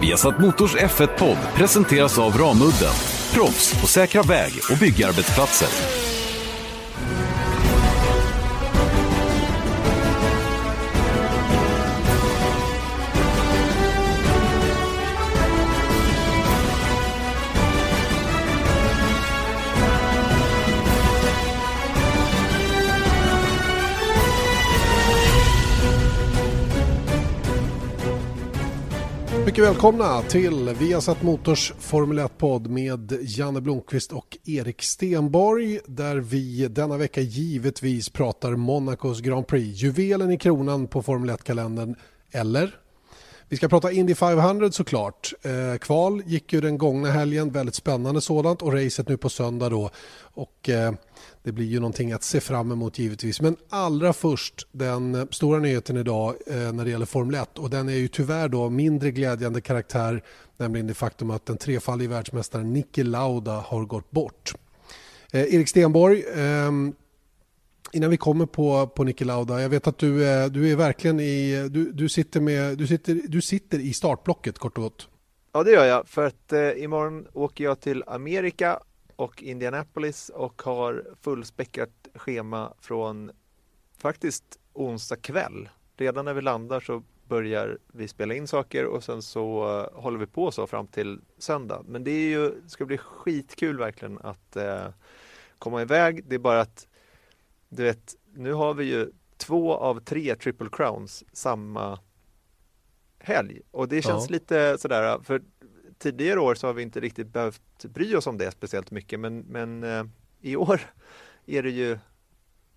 Viasat Motors F1-podd presenteras av Ramudden. Proffs på säkra väg och byggarbetsplatser. Mycket välkomna till Viasat Motors Formel 1-podd med Janne Blomqvist och Erik Stenborg där vi denna vecka givetvis pratar Monacos Grand Prix, juvelen i kronan på Formel 1-kalendern, eller? Vi ska prata Indy 500 såklart. Eh, kval gick ju den gångna helgen, väldigt spännande sådant och racet nu på söndag då. Och, eh, det blir ju någonting att se fram emot givetvis. Men allra först den stora nyheten idag eh, när det gäller Formel 1 och den är ju tyvärr då mindre glädjande karaktär nämligen det faktum att den trefaldige världsmästaren Niki Lauda har gått bort. Eh, Erik Stenborg, eh, innan vi kommer på, på Niki Lauda, jag vet att du, är, du är verkligen i, du, du, sitter med, du, sitter, du sitter i startblocket kort och gott. Ja det gör jag för att eh, imorgon åker jag till Amerika och Indianapolis och har fullspäckat schema från faktiskt onsdag kväll. Redan när vi landar så börjar vi spela in saker och sen så eh, håller vi på så fram till söndag. Men det är ju, ska bli skitkul verkligen att eh, komma iväg. Det är bara att du vet, nu har vi ju två av tre triple crowns samma helg och det känns ja. lite sådär för tidigare år så har vi inte riktigt behövt bry oss om det speciellt mycket men, men eh, i år är det ju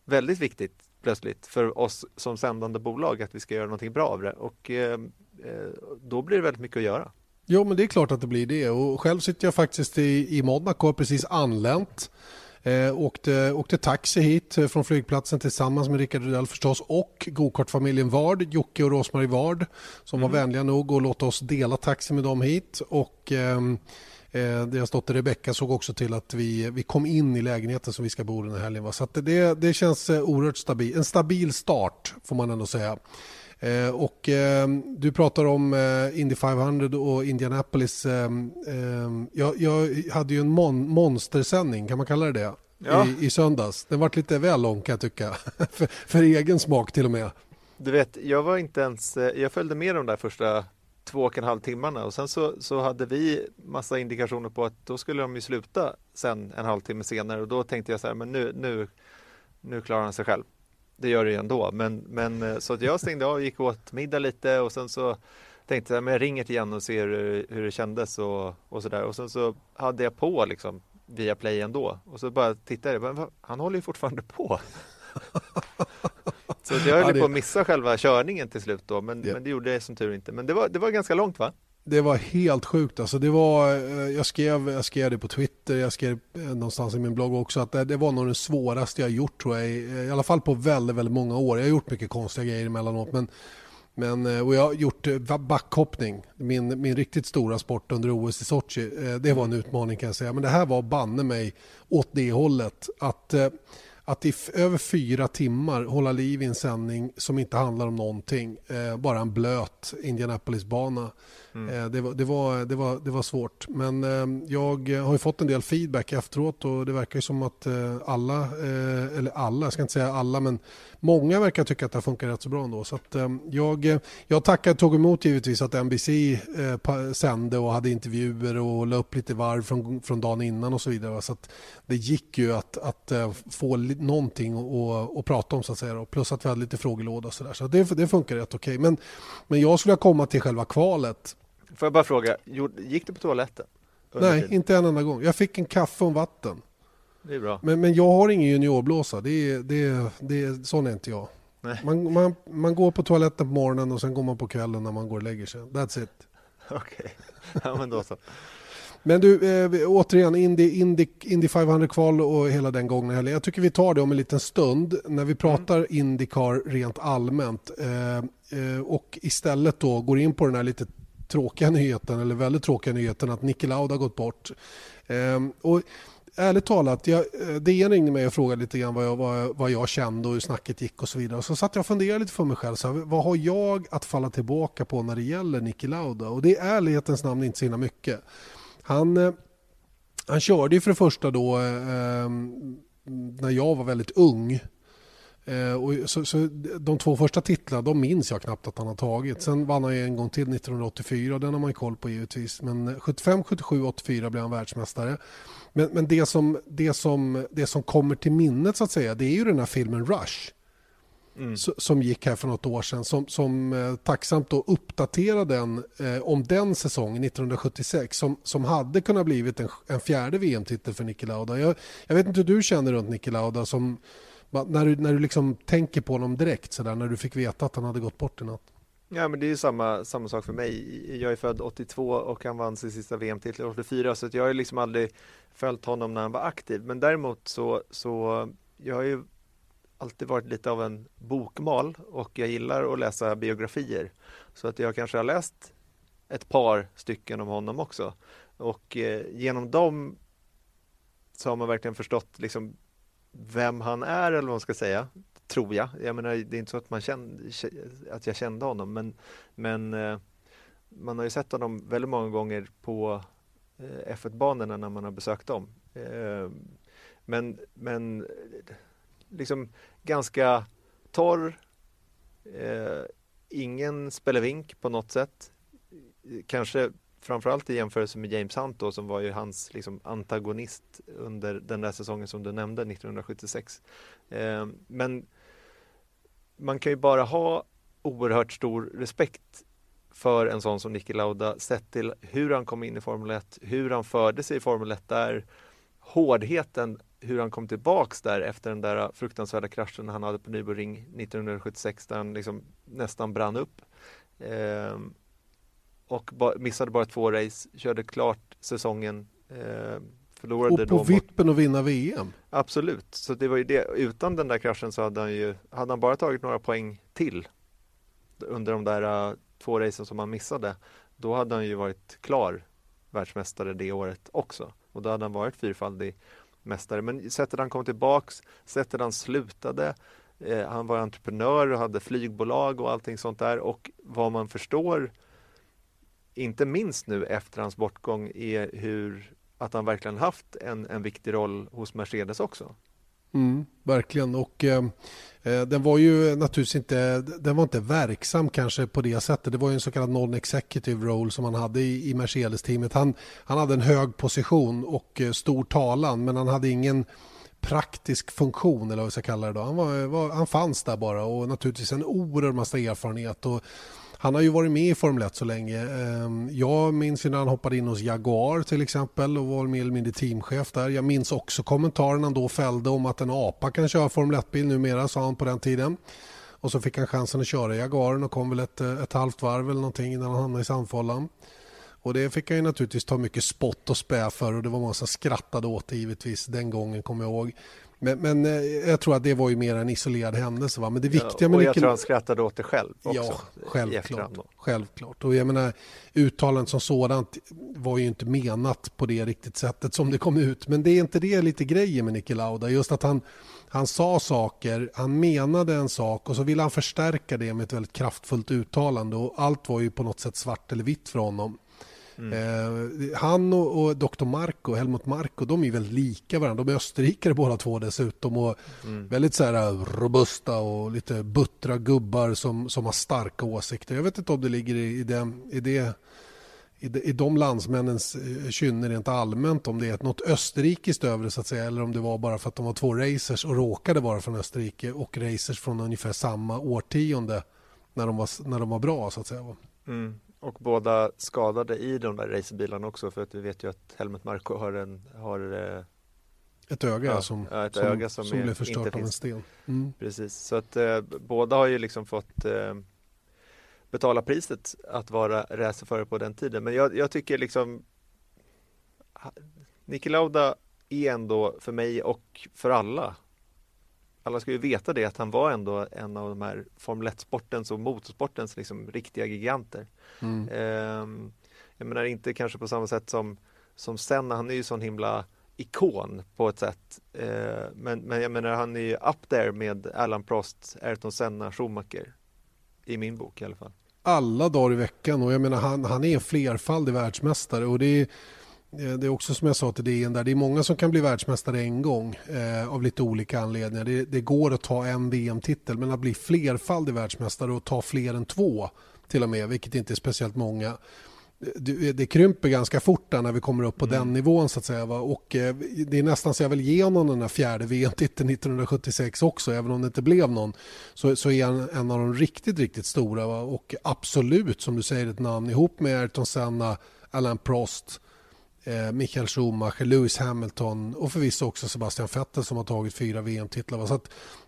väldigt viktigt plötsligt för oss som sändande bolag att vi ska göra någonting bra av det och eh, eh, då blir det väldigt mycket att göra. Jo men det är klart att det blir det och själv sitter jag faktiskt i, i Monaco och precis anlänt Eh, åkte, åkte taxi hit eh, från flygplatsen tillsammans med Rickard Rydell förstås och gokartfamiljen Vard, Jocke och Rosmarie Vard som mm. var vänliga nog att låta oss dela taxi med dem hit. Och, ehm, eh, deras dotter Rebecka såg också till att vi, vi kom in i lägenheten som vi ska bo den här helgen. Va? Så det, det känns eh, oerhört stabil, en stabil start får man ändå säga. Eh, och eh, du pratar om eh, Indy 500 och Indianapolis. Ehm, ehm, jag, jag, hade ju en mon monstersändning, kan man kalla det det? Ja. I, I söndags. Den var lite väl lång kan jag tycka. för, för, egen smak till och med. Du vet, jag var inte ens, eh, jag följde med de där första två och en halv timmarna och sen så, så hade vi massa indikationer på att då skulle de ju sluta sen en halvtimme senare och då tänkte jag så här, men nu, nu, nu klarar han sig själv det gör det ju ändå. Men, men eh, så att jag stängde av gick åt middag lite och sen så tänkte jag men jag ringer igen och ser hur, hur det kändes och, och sådär. Och sen så hade jag på liksom via play ändå och så bara tittade jag, men han håller ju fortfarande på. så jag höll ja, det... på att missa själva körningen till slut då, men, ja. men det gjorde jag som tur inte. Men det var, det var ganska långt va? Det var helt sjukt. Alltså det var, eh, jag, skrev, jag skrev det på Twitter, jag skrev eh, någonstans i min blogg också att det, det var nog det svåraste jag gjort tror jag, i, eh, alla fall på väldigt, väldigt många år. Jag har gjort mycket konstiga grejer emellanåt men, men, och jag har gjort backhoppning, min, min riktigt stora sport under OS i Sochi. Det var en utmaning kan jag säga. Men det här var banne mig åt det hållet. Att att i över fyra timmar hålla liv i en sändning som inte handlar om någonting. Eh, bara en blöt Indianapolis-bana. Mm. Eh, det, var, det, var, det, var, det var svårt. Men eh, jag har fått en del feedback efteråt och det verkar som att eh, alla, eh, eller alla, jag ska inte säga alla, men många verkar tycka att det har funkat rätt så bra ändå. Så att, eh, jag, jag tackar tog emot givetvis att NBC sände och hade intervjuer och la upp lite varv från, från dagen innan och så vidare. Så att det gick ju att, att få någonting att, att prata om så att säga. Då. Plus att vi hade lite frågelåda och så där. Så det, det funkar rätt okej. Men, men jag skulle komma till själva kvalet. Får jag bara fråga, gick du på toaletten? Nej, tiden? inte en enda gång. Jag fick en kaffe och vatten. Det är bra. Men, men jag har ingen juniorblåsa. Det det är, det sån är inte jag. Man, man, man går på toaletten på morgonen och sen går man på kvällen när man går och lägger sig. That's it. Okej, okay. ja men då så. Men du, eh, återigen, Indy, Indy, Indy 500-kval och hela den gången. Jag tycker vi tar det om en liten stund när vi pratar mm. Indycar rent allmänt. Eh, eh, och istället då går in på den här lite tråkiga nyheten, eller väldigt tråkiga nyheten att Niki Lauda gått bort. Ehm, och ärligt talat, jag, eh, DN ringde mig och frågade lite grann vad jag, vad, vad jag kände och hur snacket gick och så vidare. Så satt jag och funderade lite för mig själv. Så här, vad har jag att falla tillbaka på när det gäller Niki Lauda? Och det är ärlighetens namn inte så himla mycket. Han, eh, han körde ju för det första då eh, ehm, när jag var väldigt ung. Eh, och så, så, de två första titlarna de minns jag knappt att han har tagit. Sen vann han en gång till 1984 och den har man ju koll på givetvis. Men 75, 77, 84 blev han världsmästare. Men, men det, som, det, som, det som kommer till minnet så att säga det är ju den här filmen Rush. Mm. som gick här för något år sedan som, som eh, tacksamt då uppdaterade den eh, om den säsongen 1976 som, som hade kunnat blivit en, en fjärde VM-titel för Niki Lauda. Jag, jag, vet inte hur du känner runt Niki Lauda som, när du, när du liksom tänker på honom direkt så där, när du fick veta att han hade gått bort i natt. Ja men det är ju samma, samma sak för mig. Jag är född 82 och han vann sin sista VM-titel 84 så jag har liksom aldrig följt honom när han var aktiv. Men däremot så, så jag har ju alltid varit lite av en bokmal och jag gillar att läsa biografier. Så att jag kanske har läst ett par stycken om honom också. Och eh, genom dem så har man verkligen förstått liksom vem han är eller vad man ska säga. Tror jag. Jag menar, det är inte så att man kände, att jag kände honom men, men eh, man har ju sett honom väldigt många gånger på eh, F1-banorna när man har besökt dem. Eh, men, men liksom ganska torr, eh, ingen spelevink på något sätt. Kanske framförallt i jämförelse med James Hunt då, som var ju hans liksom, antagonist under den där säsongen som du nämnde, 1976. Eh, men man kan ju bara ha oerhört stor respekt för en sån som Niki Lauda sett till hur han kom in i Formel 1, hur han förde sig i Formel 1 där, hårdheten hur han kom tillbaks där efter den där fruktansvärda kraschen han hade på Nürburgring 1976 där han liksom nästan brann upp. Eh, och ba missade bara två race, körde klart säsongen. Eh, förlorade och på vippen att vinna VM. Absolut, så det var ju det. Utan den där kraschen så hade han ju, hade han bara tagit några poäng till under de där uh, två racen som han missade, då hade han ju varit klar världsmästare det året också. Och då hade han varit fyrfaldig mästare. Men sättet han kom tillbaks, sättet han slutade, eh, han var entreprenör och hade flygbolag och allting sånt där och vad man förstår inte minst nu efter hans bortgång är hur att han verkligen haft en, en viktig roll hos Mercedes också. Mm, verkligen och ehm, eh, den var ju naturligtvis inte, den var inte verksam kanske på det sättet. Det var ju en så kallad non-executive role som han hade i, i Mercedes-teamet. Han, han hade en hög position och eh, stor talan men han hade ingen praktisk funktion eller vad vi ska kalla det. Då. Han, var, var, han fanns där bara och naturligtvis en oerhörd massa erfarenhet. Och han har ju varit med i Formel 1 så länge. Ehm, jag minns ju när han hoppade in hos Jaguar till exempel och var mer eller mindre teamchef där. Jag minns också kommentaren han då fällde om att en apa kan köra Formel 1-bil numera, sa han på den tiden. Och så fick han chansen att köra Jaguaren och kom väl ett, eh, ett halvt varv eller någonting innan han hamnade i Sandfållan. Och det fick han ju naturligtvis ta mycket spott och spä för och det var många som skrattade åt det givetvis den gången kommer jag ihåg. Men, men, eh, jag tror att det var ju mer en isolerad händelse. Va? Men det viktiga ja, med och jag tror han skrattade åt det själv också. Ja, självklart. självklart. Och jag menar, uttalandet som sådant var ju inte menat på det riktigt sättet som det kom ut. Men det är inte det lite grejen med Niki Lauda. Just att han, han sa saker, han menade en sak och så ville han förstärka det med ett väldigt kraftfullt uttalande. Och allt var ju på något sätt svart eller vitt för honom. Mm. Eh, han och, och Dr. Marco, Helmut Marko, de är väldigt lika varandra. De är österrikare båda två dessutom och mm. väldigt så här robusta och lite buttra gubbar som, som har starka åsikter. Jag vet inte om det ligger i, i, det, i, det, i, de, i de landsmännens eh, kynne rent allmänt, om det är något österrikiskt över det så att säga, eller om det var bara för att de var två racers och råkade vara från Österrike och racers från ungefär samma årtionde när de var, när de var bra så att säga. Mm. Och båda skadade i de där racerbilarna också för att vi vet ju att Helmut Marko har en har, eh, ett öga ja, som, ett som, öga som, som är, blev förstört av en sten. Mm. Precis, så att eh, båda har ju liksom fått eh, betala priset att vara racerförare på den tiden. Men jag, jag tycker liksom Niki Lauda är ändå för mig och för alla alla ska ju veta det att han var ändå en av de här Formel 1-sportens och motorsportens liksom riktiga giganter. Mm. Eh, jag menar inte kanske på samma sätt som, som Senna, han är ju sån himla ikon på ett sätt. Eh, men, men jag menar han är ju up there med Alan Prost, Ayrton Senna, Schumacher. I min bok i alla fall. Alla dagar i veckan och jag menar han, han är en flerfaldig världsmästare och det är det är också som jag sa till DN där, det är många som kan bli världsmästare en gång eh, av lite olika anledningar. Det, det går att ta en VM-titel men att bli flerfaldig världsmästare och ta fler än två till och med, vilket inte är speciellt många. Det, det krymper ganska fort där när vi kommer upp på mm. den nivån så att säga. Va? Och eh, det är nästan så jag vill ge honom den där fjärde VM-titeln 1976 också, även om det inte blev någon. Så, så är han en av de riktigt, riktigt stora va? och absolut som du säger ett namn ihop med Ayrton Senna, Alain Prost, eh, Michael Schumacher, Lewis Hamilton och förvisso också Sebastian Vettel som har tagit fyra VM-titlar. Så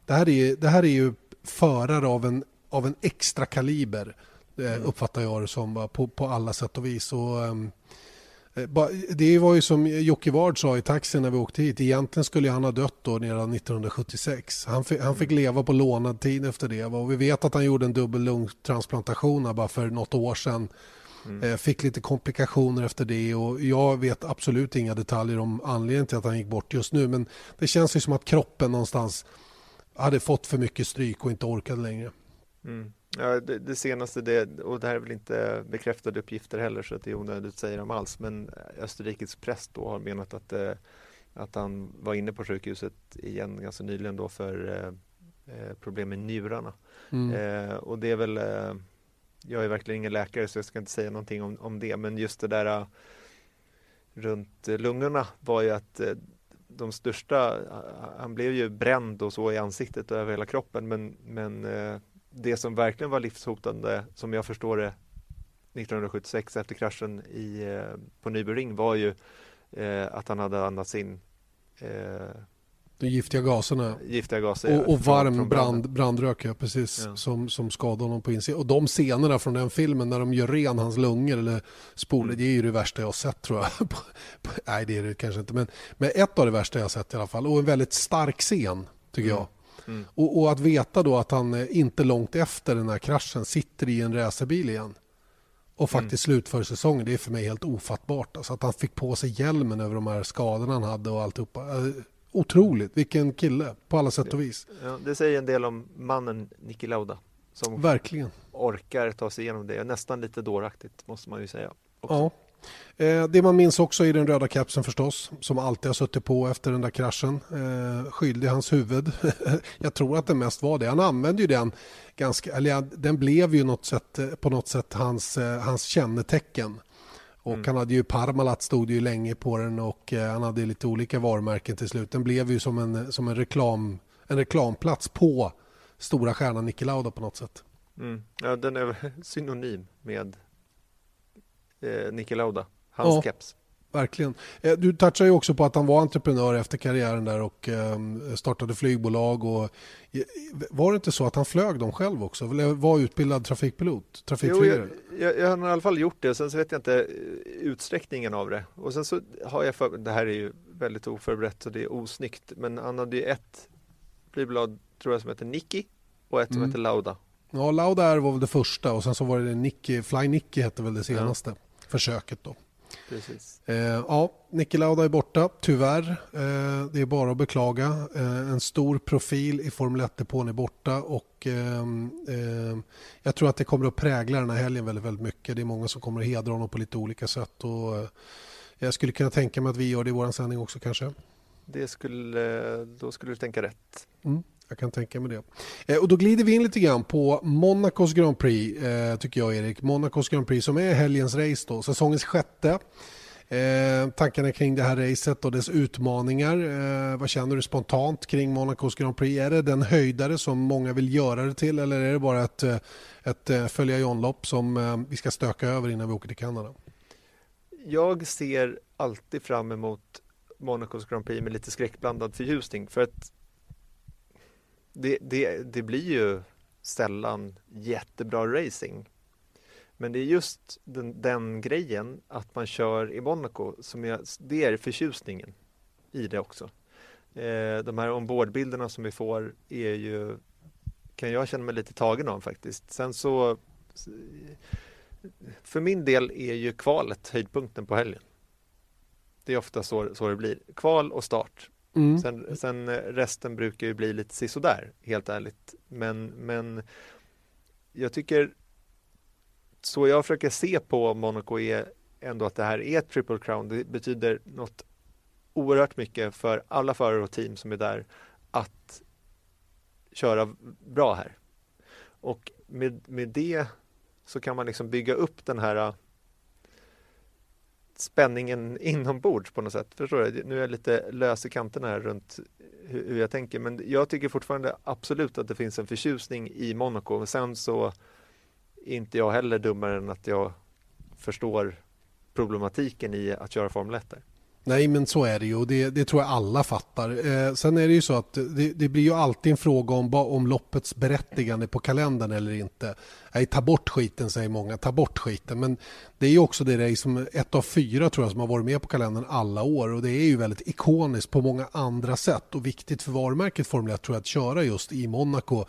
det, här är, det här är ju förare av en, av en extra kaliber eh, mm. uppfattar jag det som på, på alla sätt och vis. Och, ehm, eh, det var ju som Jocke Ward sa i taxin när vi åkte hit. Egentligen skulle han ha dött då redan 1976. Han fick, han fick mm. leva på lånad tid efter det. Och vi vet att han gjorde en dubbel lungtransplantation bara för något år sedan. Mm. Eh, fick lite komplikationer efter det och jag vet absolut inga detaljer om anledningen till att han gick bort just nu. Men det känns ju som att kroppen någonstans hade fått för mycket stryk och inte orkade längre. Mm. Ja, det, det, senaste, det, och det här är väl inte bekräftade uppgifter heller så att det är onödigt att säga dem alls. Men Österrikes präst då har menat att, eh, att han var inne på sjukhuset igen ganska nyligen då för eh, problem med njurarna. Mm. Eh, och det är väl jag är verkligen ingen läkare så jag ska inte säga någonting om, om det. Men just det där uh, runt äh, lungorna var ju att uh, de största, han blev ju bränd och så i ansiktet och över hela kroppen. Men, men det som verkligen var livshotande som jag förstår det 1976 efter kraschen i, på Nybyring var ju att han hade andats in de giftiga gaserna. Giftiga gaser, och, och varm brand, brandrök, ja, precis, ja. Som, som skadade honom på insidan. Och de scenerna från den filmen när de gör ren hans lungor eller spolar, mm. det är ju det värsta jag har sett tror jag. Nej, det är det kanske inte, men, men ett av det värsta jag har sett i alla fall. Och en väldigt stark scen, tycker mm. jag. Mm. Och, och, att veta då att han eh, inte långt efter den här kraschen sitter i en racerbil igen och faktiskt mm. slutför säsongen. Det är för mig helt ofattbart. Alltså att han fick på sig hjälmen över de här skadorna han hade och alltihopa. Eh, otroligt. Vilken kille på alla sätt och vis. Ja, det säger en del om mannen Niki Lauda. Som Verkligen. orkar ta sig igenom det. Nästan lite dåraktigt måste man ju säga. Också. Ja. Eh, det man minns också är den röda kepsen förstås, som alltid har suttit på efter den där kraschen. Eh, skyld i hans huvud. Jag tror att det mest var det. Han använde ju den ganska, eller den blev ju något sätt, på något sätt hans, eh, hans kännetecken. Och mm. han hade ju Parmalat stod ju länge på den och eh, han hade lite olika varumärken till slut. Den blev ju som en, som en, reklam, en reklamplats på stora stjärnan Niki Lauda på något sätt. Mm. Ja, den är synonym med eh, Niki Lauda, hans ja. keps verkligen. Eh, du touchar ju också på att han var entreprenör efter karriären där och ehm, startade flygbolag. Och eh, var det inte så att han flög dem själv också? Eller var utbildad trafikpilot? Trafikflygare? Jo, jag, jag, jag, har i alla fall gjort det. Sen så vet jag inte eh, utsträckningen av det. Och sen så har jag för, det här är ju väldigt oförberett och det är osnyggt. Men han hade ju ett flygbolag tror jag som heter Nicky och ett som mm. heter Lauda. Ja, Lauda var väl det första och sen så var det Nicky, Fly Nicky hette väl det senaste ja. försöket då. Precis. Eh, ja, Niki Lauda är borta, tyvärr. Eh, det är bara att beklaga. Eh, en stor profil i Formel 1-depån är borta och ehm, eh, jag tror att det kommer att prägla den här helgen väldigt, väldigt mycket. Det är många som kommer att hedra honom på lite olika sätt och eh, jag skulle kunna tänka mig att vi gör det i vår sändning också kanske. Det skulle, då skulle du tänka rätt. Mm. Jag kan tänka mig det. Eh, och då glider vi in lite grann på Monacos Grand Prix, eh, tycker jag Erik. Monacos Grand Prix som är helgens race då, säsongens sjätte. Eh, tankarna kring det här racet och dess utmaningar. Eh, vad känner du spontant kring Monacos Grand Prix? Är det den höjdare som många vill göra det till eller är det bara ett, eh, ett, eh, följa John-lopp som eh, vi ska stöka över innan vi åker till Kanada? Jag ser alltid fram emot Monacos Grand Prix med lite skräckblandad förtjusning för att det, det, det blir ju sällan jättebra racing. Men det är just den, den, grejen att man kör i Monaco som är, det är förtjusningen i det också. Eh, de här ombordbilderna som vi får är ju, kan jag känna mig lite tagen av faktiskt. Sen så, för min del är ju kvalet höjdpunkten på helgen. Det är ofta så, så det blir. Kval och start. Mm. Sen, sen, eh, resten brukar ju bli lite sisådär, helt ärligt. Men, men jag tycker så jag försöker se på Monaco är ändå att det här är Triple Crown. Det betyder något oerhört mycket för alla förare och team som är där att köra bra här. Och med, med det så kan man liksom bygga upp den här eh, spänningen inombords på något sätt. Förstår du? Nu är jag lite lös i kanterna här runt hur jag tänker men jag tycker fortfarande absolut att det finns en förtjusning i Monaco. men Sen så är inte jag heller dummare än att jag förstår problematiken i att köra Formel 1 där. Nej, men så är det ju och det, det tror jag alla fattar. Eh, sen är det ju så att det, det, blir ju alltid en fråga om, om loppets berättigande på kalendern eller inte. Nej, ta bort skiten säger många, ta bort skiten. Men det är ju också det race som ett av fyra tror jag som har varit med på kalendern alla år och det är ju väldigt ikoniskt på många andra sätt och viktigt för varumärket Formel 1 tror jag att köra just i Monaco.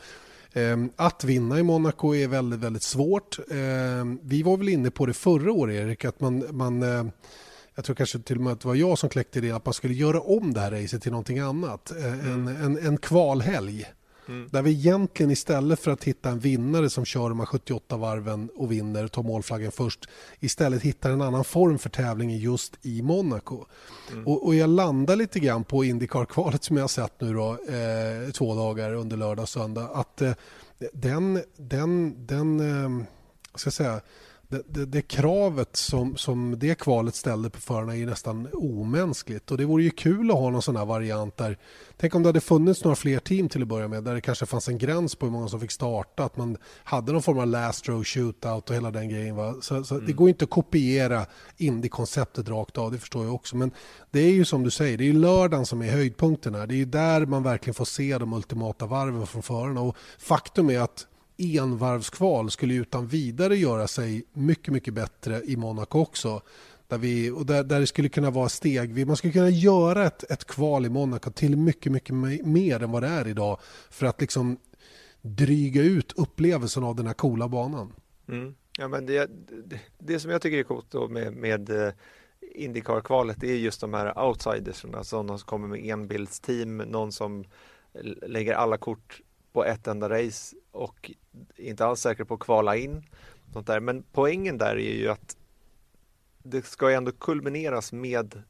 Ehm, att vinna i Monaco är väldigt, väldigt svårt. Ehm, vi var väl inne på det förra året, Erik, att man, man eh, jag tror kanske till och med att det var jag som kläckte det, att man skulle göra om det här racet till någonting annat. Eh, en, mm. en, en kvalhelg. Mm. Där vi egentligen istället för att hitta en vinnare som kör de här 78 varven och vinner, tar målflaggen först, istället hittar en annan form för tävlingen just i Monaco. Mm. Och, och, jag landar lite grann på Indycar-kvalet som jag har sett nu då, eh, två dagar under lördag och söndag. Att eh, den, den, den eh, ska jag säga, det, det, det, kravet som, som det kvalet ställde på förarna är nästan omänskligt. Och det vore ju kul att ha någon sån här variant där. Tänk om det hade funnits några fler team till att börja med där det kanske fanns en gräns på hur många som fick starta. Att man hade någon form av last row shootout och hela den grejen. Va? Så, så mm. Det går inte att kopiera indie-konceptet rakt av, det förstår jag också. Men det är ju som du säger, det är ju lördagen som är höjdpunkten här. Det är ju där man verkligen får se de ultimata varven från förarna. Och faktum är att envarvskval skulle utan vidare göra sig mycket, mycket bättre i Monaco också. Där, vi, och där, där det skulle kunna vara steg. Man skulle kunna göra ett, ett kval i Monaco till mycket, mycket mer än vad det är idag för att liksom dryga ut upplevelsen av den här coola banan. Mm. Ja, men det, det, det, som jag tycker är coolt med, med eh, Indycar-kvalet är just de här outsiders. alltså någon som kommer med enbildsteam, någon som lägger alla kort på ett enda race och inte alls säker på att kvala in. Sånt där. Men poängen där är ju att det ska ju ändå kulmineras med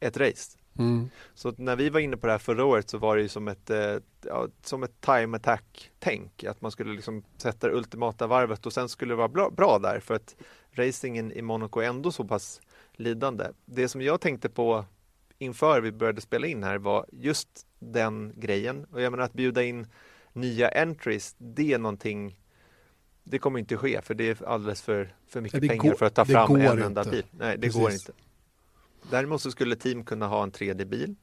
ett race. Mm. Så när vi var inne på det här förra året så var det ju som ett, eh, ja, som ett time attack-tänk. Att man skulle liksom sätta det ultimata varvet och sen skulle det vara bra, bra där för att racingen i Monaco är ändå så pass lidande. Det som jag tänkte på inför vi började spela in här var just den grejen. Och jag menar att bjuda in nya entries, det är någonting det kommer inte ske för det är alldeles för, för mycket ja, pengar går, för att ta fram en enda bil. Nej, det Precis. går inte. Däremot så skulle team kunna ha en 3D-bil.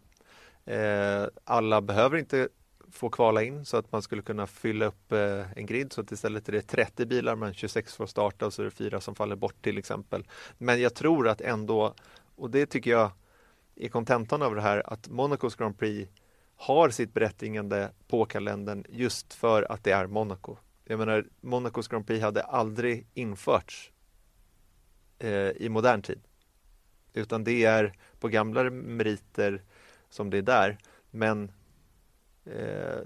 Eh, alla behöver inte få kvala in så att man skulle kunna fylla upp eh, en grid så att istället är det 30 bilar men 26 får starta och så är det fyra som faller bort till exempel. Men jag tror att ändå, och det tycker jag är kontentan av det här, att Monacos Grand Prix har sitt berättigande på kalendern just för att det är Monaco. Jag menar, Monacos Grand Prix hade aldrig införts eh, i modern tid. Utan det är på gamla meriter som det är där. Men eh,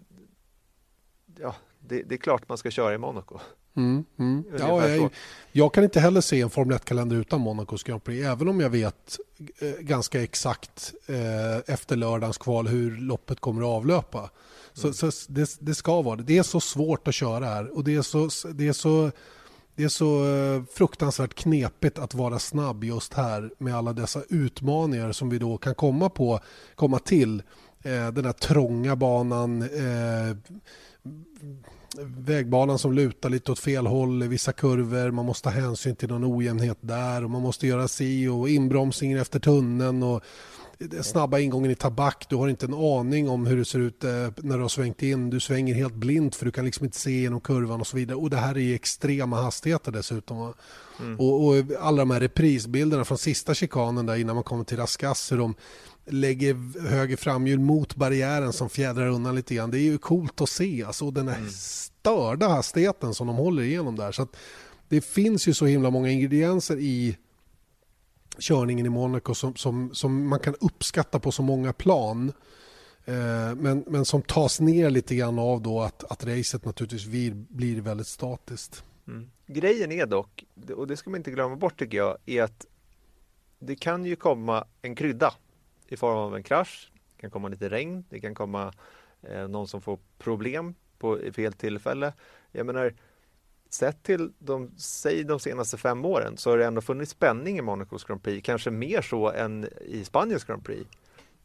ja, det, det, är klart man ska köra i Monaco. Mm, mm. Ja, jag, jag, kan inte heller se en Formel 1-kalender utan Monacos Grand Prix, även om jag vet eh, ganska exakt eh, efter lördagens kval hur loppet kommer att avlöpa. Så, mm. så det, det, ska vara det. Det är så svårt att köra här och det är så, det är så, det är så eh, fruktansvärt knepigt att vara snabb just här med alla dessa utmaningar som vi då kan komma, på, komma till. Eh, den här trånga banan, eh, vägbanan som lutar lite åt fel håll i vissa kurvor. Man måste ta hänsyn till någon ojämnhet där och man måste göra si och inbromsningen efter tunneln. Och snabba ingången i tabak, du har inte en aning om hur det ser ut eh, när du har svängt in. Du svänger helt blint för du kan liksom inte se genom kurvan och så vidare. Och det här är i extrema hastigheter dessutom. Mm. Och, och, alla de här reprisbilderna från sista chikanen där innan man kommer till Raskas, hur de lägger höger framhjul mot barriären som fjädrar undan lite grann. Det är ju coolt att se. Alltså den här mm. störda hastigheten som de håller igenom där. Så att det finns ju så himla många ingredienser i körningen i Monaco som, som, som man kan uppskatta på så många plan. Eh, men, men som tas ner lite grann av då att, att racet naturligtvis blir, blir väldigt statiskt. Mm. Grejen är dock, och det ska man inte glömma bort tycker jag, är att det kan ju komma en krydda i form av en krasch. Det kan komma lite regn, det kan komma eh, någon som får problem på fel tillfälle. Jag menar, sett till de, säg de senaste fem åren så har det ändå funnits spänning i Monacos Grand Prix, kanske mer så än i Spaniens Grand Prix.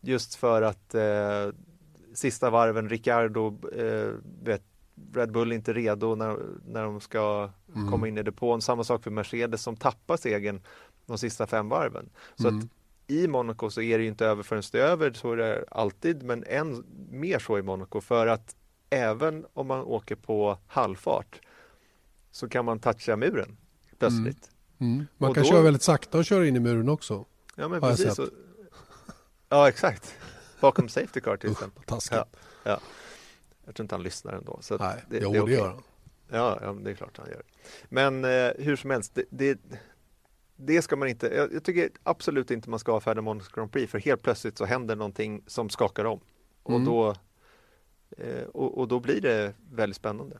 Just för att eh, sista varven, Ricardo, eh, vet, Red Bull inte redo när, när de ska mm. komma in i depån. Samma sak för Mercedes som tappar segern de sista fem varven. Så mm. att i Monaco så är det inte över förrän det är över, så är det alltid, men än mer så i Monaco för att även om man åker på halvfart så kan man toucha muren plötsligt. Mm. Mm. Man och kan då... köra väldigt sakta och köra in i muren också. Ja, men precis. Så... Ja, exakt. Bakom Safety Car till exempel. Taskigt. Ja, ja. Jag tror inte han lyssnar ändå. Så Nej, det, jo, det, okay. gör han. Ja, ja, det är klart han gör. Men eh, hur som helst, det, det, det ska man inte, jag, jag, tycker absolut inte man ska avfärda Monaco Grand Prix för helt plötsligt så händer någonting som skakar om. Och, mm. då, och, och, då blir det väldigt spännande.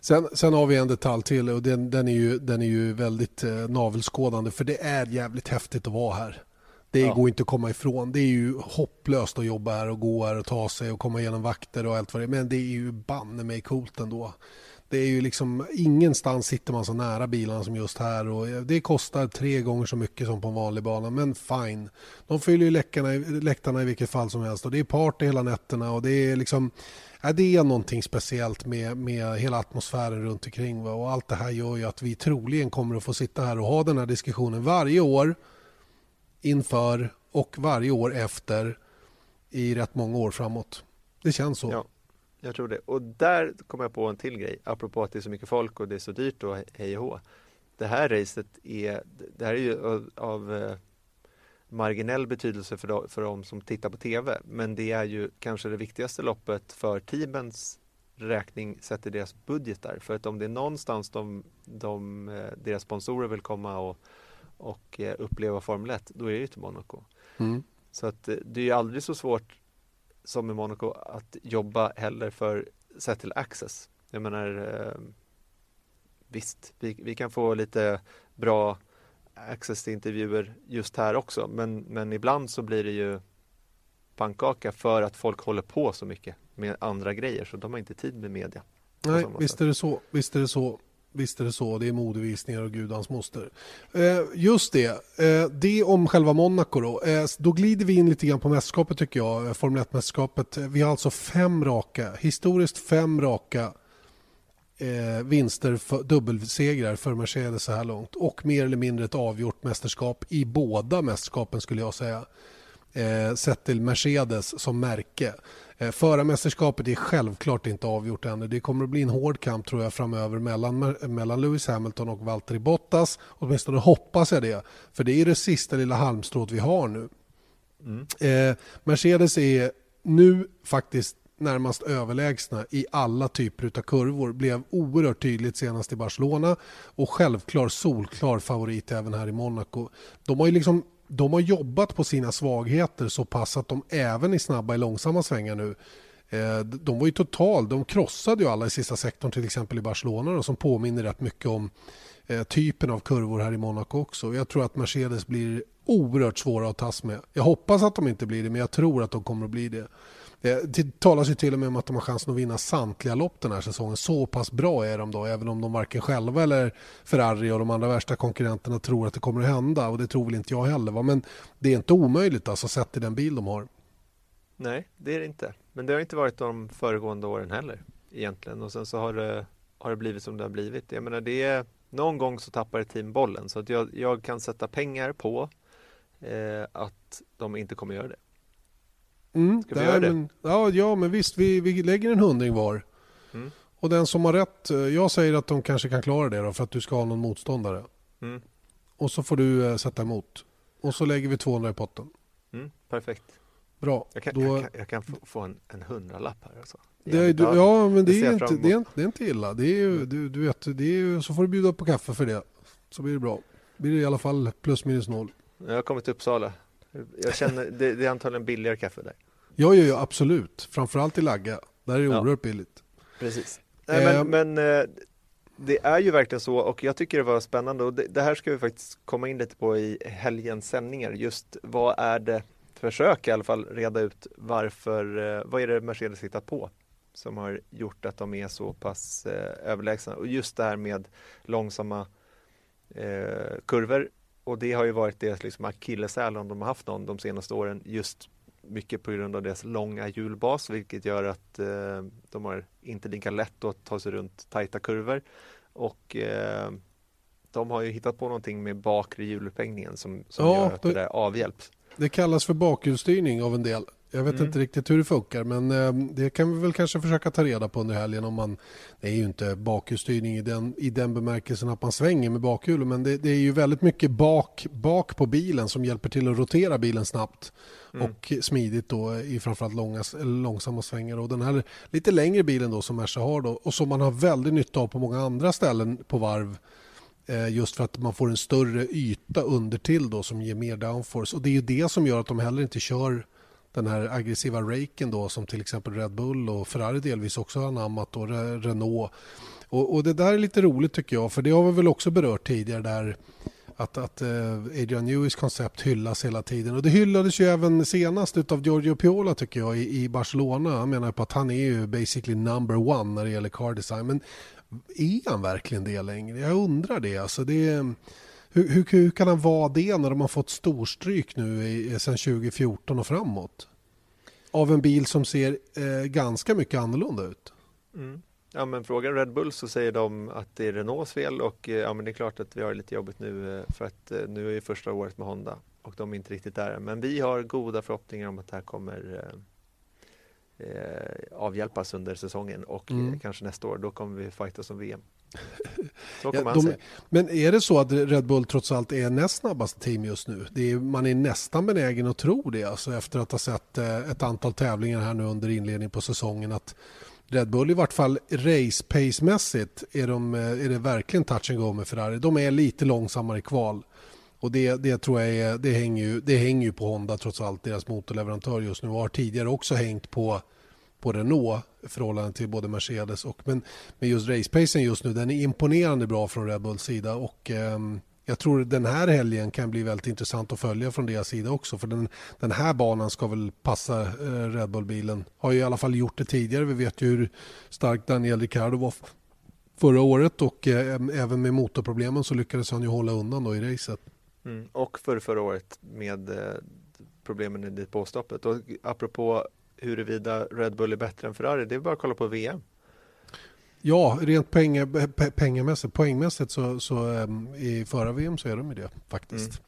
Sen, sen har vi en detalj till och den, den är, ju, den är ju väldigt eh, navelskådande för det är jävligt häftigt att vara här. Det ja. går inte att komma ifrån. Det är ju hopplöst att jobba här och gå här och ta sig och komma igenom vakter och allt vad det är. Men det är ju banne mig coolt ändå. Det är ju liksom ingenstans sitter man så nära bilarna som just här och det kostar tre gånger så mycket som på en vanlig bana men fine. De fyller ju läktarna, läktarna i vilket fall som helst och det är party hela nätterna och det är liksom ja, det är någonting speciellt med, med hela atmosfären runt omkring va? och allt det här gör ju att vi troligen kommer att få sitta här och ha den här diskussionen varje år inför och varje år efter i rätt många år framåt. Det känns så. Ja. Jag tror det. Och där kom jag på en till grej, apropå att det är så mycket folk och det är så dyrt och hej och hå. Det här racet är, det här är ju av, av eh, marginell betydelse för de, för de som tittar på TV, men det är ju kanske det viktigaste loppet för teamens räkning sett i deras budgetar. För att om det är någonstans de, de, eh, deras sponsorer vill komma och, och eh, uppleva Formel 1, då är det ju till Monaco. Mm. Så att det är ju aldrig så svårt som i Monaco att jobba heller för settle access. Jag menar eh, visst, vi, vi kan få lite bra access till intervjuer just här också men, men ibland så blir det ju pannkaka för att folk håller på så mycket med andra grejer så de har inte tid med media. Nej, visst är det så. Visst är det så. Visst är det så. Det är modevisningar och gudans moster. Eh, just det. Eh, det om själva Monaco då. Eh, då glider vi in lite grann på mästerskapet tycker jag. Eh, Formel 1-mästerskapet. Vi har alltså fem raka, historiskt fem raka eh, vinster, för, dubbelsegrar för Mercedes så här långt. Och mer eller mindre ett avgjort mästerskap i båda mästerskapen skulle jag säga. Eh, sett till Mercedes som märke. Eh, förarmästerskapet är självklart inte avgjort ännu. Det kommer att bli en hård kamp tror jag framöver mellan, mellan Lewis Hamilton och Valtteri Bottas. Åtminstone hoppas jag det. För det är det sista lilla halmstrået vi har nu. Mm. Eh, Mercedes är nu faktiskt närmast överlägsna i alla typer av kurvor. Blev oerhört tydligt senast i Barcelona och självklar solklar favorit även här i Monaco. De har ju liksom de har jobbat på sina svagheter så pass att de även i snabba i långsamma svängar nu eh, de var ju total, de krossade ju alla i sista sektorn till exempel i Barcelona då, som påminner rätt mycket om eh, typen av kurvor här i Monaco också. Jag tror att Mercedes blir oerhört svåra att tas med. Jag hoppas att de inte blir det men jag tror att de kommer att bli det. Det talas ju till och med om att de har chansen att vinna samtliga lopp den här säsongen. Så pass bra är de då, även om de varken själva eller Ferrari och de andra värsta konkurrenterna tror att det kommer att hända. Och det tror väl inte jag heller. Va? Men det är inte omöjligt alltså, sett till den bil de har. Nej, det är det inte. Men det har inte varit de föregående åren heller egentligen. Och sen så har det, har det blivit som det har blivit. Jag menar, det är, någon gång så tappar ett team bollen. Så att jag, jag kan sätta pengar på eh, att de inte kommer göra det. Mm, Ska vi där, göra det? Men, ja, ja, men visst, vi, vi lägger en hundring var. Mm. Och den som har rätt, eh, jag säger att de kanske kan klara det då för att du ska ha någon motståndare. Mm. Och så får du eh, sätta emot. Och så lägger vi 200 i potten. Mm. Perfekt. Bra. Jag kan, Då, jag kan, jag kan få, få en, en hundralapp här alltså. det, du, ja, men det ser är, inte, det, är, det är inte illa. Det är ju, du, du vet, det är ju, så får du bjuda på kaffe för det. Så blir det bra. Blir det i alla fall plus minus noll. Jag har kommit till Uppsala. Jag känner, det, det är antagligen billigare kaffe där. Ja, ja, ja, absolut. Framförallt i Lagga. Där är det Ja. oerhört billigt. Precis. Nej, Eh, men, men eh, det är ju verkligen så och jag tycker det var spännande och det, det här ska vi faktiskt komma in lite på i helgens sändningar. Just vad är det, försök i alla fall reda ut varför, eh, vad är det Mercedes hittat på som har gjort att de är så pass eh, överlägsna och just det här med långsamma eh, kurvor och det har ju varit deras liksom akilleshäl om de har haft någon de senaste åren just mycket på grund av deras långa hjulbas vilket gör att eh, de har inte lika lätt att ta sig runt tajta kurvor och eh, de har ju hittat på någonting med bakre hjulupphängningen som, som Ja, gör att det- det där avhjälps. Det kallas för bakhjulsstyrning av en del. Jag vet Mm. inte riktigt hur det funkar men eh, det kan vi väl kanske försöka ta reda på under helgen om man Det är ju inte bakhjulsstyrning i den, i den bemärkelsen att man svänger med bakhjulen men det, det är ju väldigt mycket bak, bak på bilen som hjälper till att rotera bilen snabbt Mm. och smidigt då i framförallt långa, långsamma svängar. Och den här lite längre bilen då som Merca har då och som man har väldigt nytta av på många andra ställen på varv eh, just för att man får en större yta under till då som ger mer downforce. Och det är ju det som gör att de heller inte kör den här aggressiva raken då som till exempel Red Bull och Ferrari delvis också har anammat och Renault. Och, och det där är lite roligt tycker jag för det har vi väl också berört tidigare där att, att eh, Adrian Newies koncept hyllas hela tiden. Och det hyllades ju även senast utav Giorgio Piola tycker jag i, i Barcelona. Han menar på att han är ju basically number one när det gäller car design. Men är han verkligen det längre? Jag undrar det. Alltså det är, hur, hur, hur kan han vara det när de har fått storstryk nu i, sedan 2014 och framåt? Av en bil som ser eh, ganska mycket annorlunda ut. Mm. Ja men fråga Red Bull så säger de att det är Renaults fel och eh, ja men det är klart att vi har det lite jobbigt nu eh, för att eh, nu är ju första året med Honda och de är inte riktigt där men vi har goda förhoppningar om att det här kommer eh, avhjälpas under säsongen och Mm. kanske nästa år då kommer vi fightas om VM. Ja, de, men är det så att Red Bull trots allt är näst snabbaste team just nu? Är, man är nästan benägen att tro det alltså efter att ha sett eh, ett antal tävlingar här nu under inledningen på säsongen att Red Bull i vart fall race pace-mässigt är, de, eh, är det verkligen touch and go med Ferrari. De är lite långsammare i kval. Och det, det tror jag är, det hänger, ju, det hänger ju på Honda trots allt, deras motorleverantör just nu och har tidigare också hängt på på Renault i förhållande till både Mercedes och men, men just racepacen just nu den är imponerande bra från Red Bulls sida och eh, jag tror den här helgen kan bli väldigt intressant att följa från deras sida också för den, den här banan ska väl passa eh, Red Bull-bilen. Har ju i alla fall gjort det tidigare. Vi vet ju hur stark Daniel Ricciardo var förra året och eh, även med motorproblemen så lyckades han ju hålla undan då i racet. Mm. Och för förra året med eh, problemen i depåstoppet. påstoppet och apropå huruvida Red Bull är bättre än Ferrari, det är bara att kolla på VM. Ja, rent penga, pe- pengamässigt, poängmässigt så, så ehm, i förra VM så är de ju det faktiskt.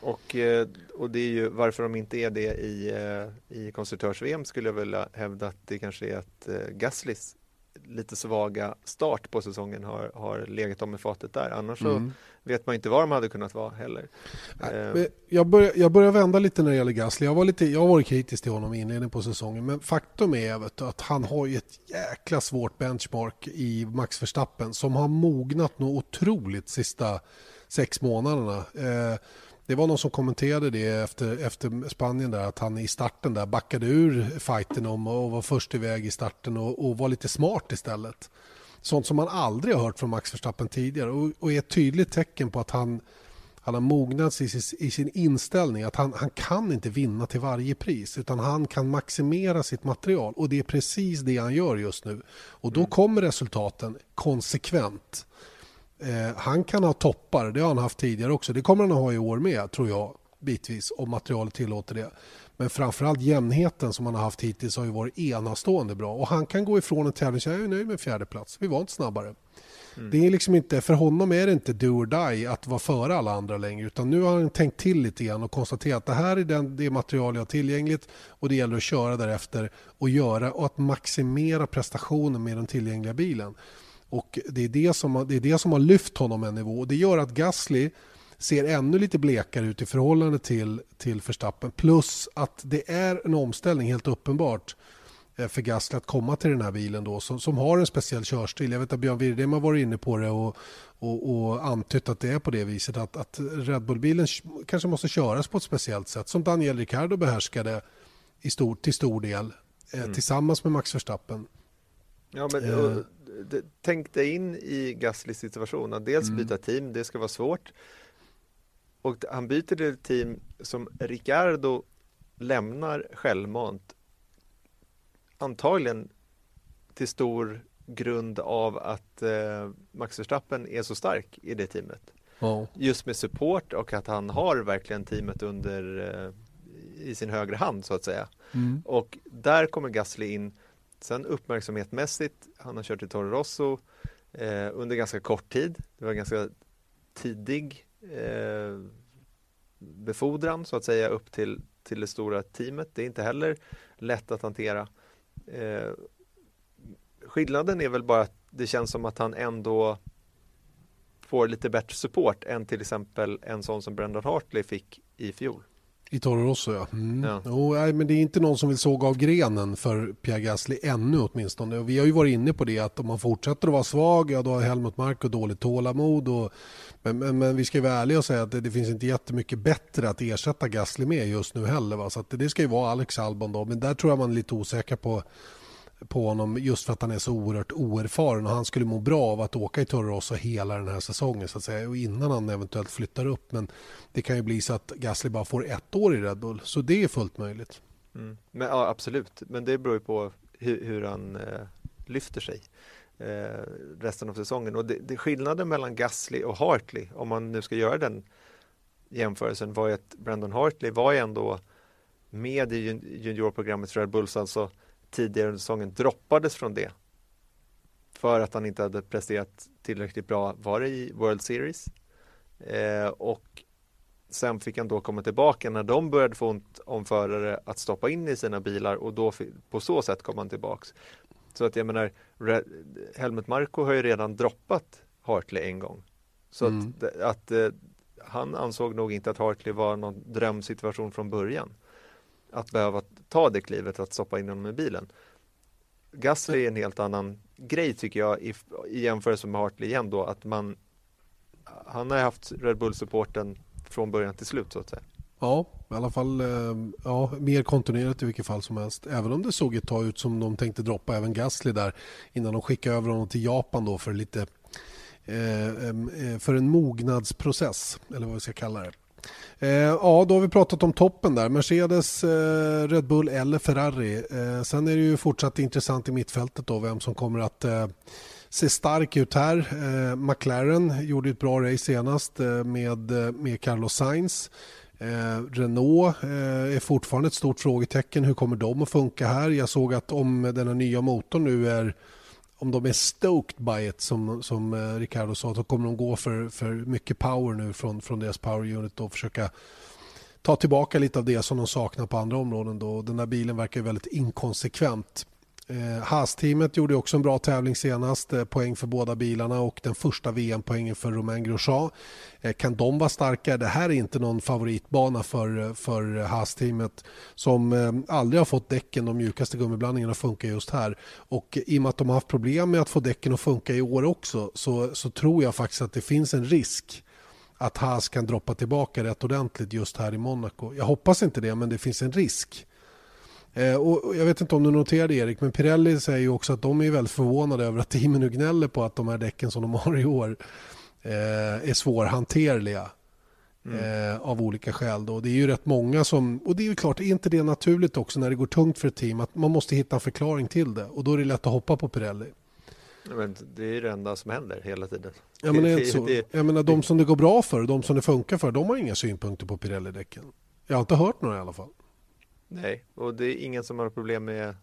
Och, eh, och det är ju varför de inte är det i, eh, i konstruktörs-VM skulle jag vilja hävda att det kanske är att eh, Gaslys lite svaga start på säsongen har, har legat dem i fatet där. Annars så Mm. Vet man inte var de hade kunnat vara heller. Nej, Eh, Jag börjar, jag börjar vända lite när det gäller Gasly. Jag, var lite, jag varit kritisk till honom i inledningen på säsongen. Men faktum är du, att han har ju ett jäkla svårt benchmark i Max Verstappen som har mognat något otroligt sista sex månaderna. Eh, det var någon som kommenterade det efter, efter Spanien där att han i starten där backade ur fighten om och var först iväg i starten och, och var lite smart istället. Sånt som man aldrig har hört från Max Verstappen tidigare och, och är ett tydligt tecken på att han han har mognats i sin, i sin inställning att han, han kan inte vinna till varje pris utan han kan maximera sitt material och det är precis det han gör just nu. Och då kommer resultaten konsekvent. Eh, han kan ha toppar, det har han haft tidigare också. Det kommer han att ha i år med tror jag bitvis om materialet tillåter det. Men framförallt jämnheten som han har haft hittills har ju varit enastående bra och han kan gå ifrån en tävling och säga jag är nöjd med fjärde plats. vi var inte snabbare. Mm. Det är liksom inte, för honom är det inte do or die att vara före alla andra längre utan nu har han tänkt till lite grann och konstaterat att det här är den, det material jag har tillgängligt och det gäller att köra därefter och göra och att maximera prestationen med den tillgängliga bilen. Och det är det som, det är det som har lyft honom en nivå och det gör att Gasly ser ännu lite blekare ut i förhållande till, till Verstappen. Plus att det är en omställning helt uppenbart eh, för Gasly att komma till den här bilen då som, som har en speciell körstil. Jag vet att Björn Wirdheim har varit inne på det och, och, och antytt att det är på det viset att, att Red Bull-bilen kanske måste köras på ett speciellt sätt som Daniel Ricciardo behärskade i stor, till stor del eh, mm. tillsammans med Max Verstappen. Ja, men, eh. tänk dig in i Gaslys situation. Att dels mm. byta team, det ska vara svårt. Och han byter till ett team som Ricardo lämnar självmant. Antagligen till stor grund av att eh, Max Verstappen är så stark i det teamet. Oh. Just med support och att han har verkligen teamet under eh, i sin högra hand så att säga. Mm. Och där kommer Gasly in. Sen uppmärksamhetmässigt, han har kört i Toro Rosso eh, under ganska kort tid. Det var ganska tidig eh, befordran så att säga upp till, till det stora teamet. Det är inte heller lätt att hantera. Eh, skillnaden är väl bara att det känns som att han ändå får lite bättre support än till exempel en sån som Brendan Hartley fick i fjol. I Toro Rosso ja. Mm. ja. Oh, nej, men det är inte någon som vill såga av grenen för Pierre Gasly ännu åtminstone. Och vi har ju varit inne på det att om man fortsätter att vara svag, ja då har Helmut Marko dåligt tålamod. Och, men, men, men, vi ska vara ärliga och säga att det, det, finns inte jättemycket bättre att ersätta Gasly med just nu heller. Va? Så det, det ska ju vara Alex Albon då. Men där tror jag man är lite osäker på på honom just för att han är så oerhört oerfaren. Och han skulle må bra av att åka i Toro hela den här säsongen så att säga och innan han eventuellt flyttar upp. Men det kan ju bli så att Gasly bara får ett år i Red Bull så det är fullt möjligt. Mm. Men, ja, absolut, men det beror ju på hur, hur han eh, lyfter sig eh, resten av säsongen. Och det, det skillnaden mellan Gasly och Hartley om man nu ska göra den jämförelsen var ju att Brandon Hartley var ju ändå med i juniorprogrammet för Red Bulls. Alltså tidigare under säsongen droppades från det för att han inte hade presterat tillräckligt bra, var det i World Series eh, och sen fick han då komma tillbaka när de började få ont om förare att stoppa in i sina bilar och då på så sätt kom han tillbaks. Så att jag menar, Helmut Marko har ju redan droppat Hartley en gång. Så mm. att, att eh, han ansåg nog inte att Hartley var någon drömsituation från början att behöva ta det klivet att stoppa in honom i bilen. Gasly är en helt annan grej tycker jag i, i jämförelse med Hartley igen då att man han har haft Red Bull-supporten från början till slut så att säga. Ja, i alla fall eh, ja, mer kontinuerligt i vilket fall som helst. Även om det såg ett tag ut som de tänkte droppa även Gasly där innan de skickade över honom till Japan då för lite eh, eh för en mognadsprocess eller vad vi ska kalla det. Eh, ja, då har vi pratat om toppen där. Mercedes, eh, Red Bull eller Ferrari. Eh, sen är det ju fortsatt intressant i mittfältet då vem som kommer att eh, se stark ut här. Eh, McLaren gjorde ett bra race senast eh, med, med Carlos Sainz. Renault är fortfarande ett stort frågetecken. Hur kommer de att funka här? Jag såg att om den här nya motorn nu är om de är stoked by it som, som eh, Ricardo sa så kommer de gå för, för mycket power nu från, från deras power unit och försöka ta tillbaka lite av det som de saknar på andra områden. Då. Den där bilen verkar väldigt inkonsekvent Eh, Haas-teamet gjorde också en bra tävling senast. Eh, poäng för båda bilarna och den första VM-poängen för Romain Grosjean. Eh, kan de vara starka? Det här är inte någon favoritbana för, eh, för Haas-teamet som eh, aldrig har fått däcken, de mjukaste gummiblandningarna, att funka just här. Och I och med att de har haft problem med att få däcken att funka i år också så, så tror jag faktiskt att det finns en risk att Haas kan droppa tillbaka rätt ordentligt just här i Monaco. Jag hoppas inte det, men det finns en risk. Eh, och jag vet inte om du noterade Erik, men Pirelli säger också att de är väldigt förvånade över att teamen nu gnäller på att de här däcken som de har i år eh, är svårhanterliga. Mm. Eh, av olika skäl. Då. Det är ju rätt många som, och det är ju klart, är inte det naturligt också när det går tungt för ett team att man måste hitta en förklaring till det och då är det lätt att hoppa på Pirelli. Men det är ju det enda som händer hela tiden. Ja, men det så. Jag menar, de som det går bra för, de som det funkar för, de har inga synpunkter på Pirelli-däcken. Jag har inte hört några i alla fall. Nej, och det är ingen som har problem med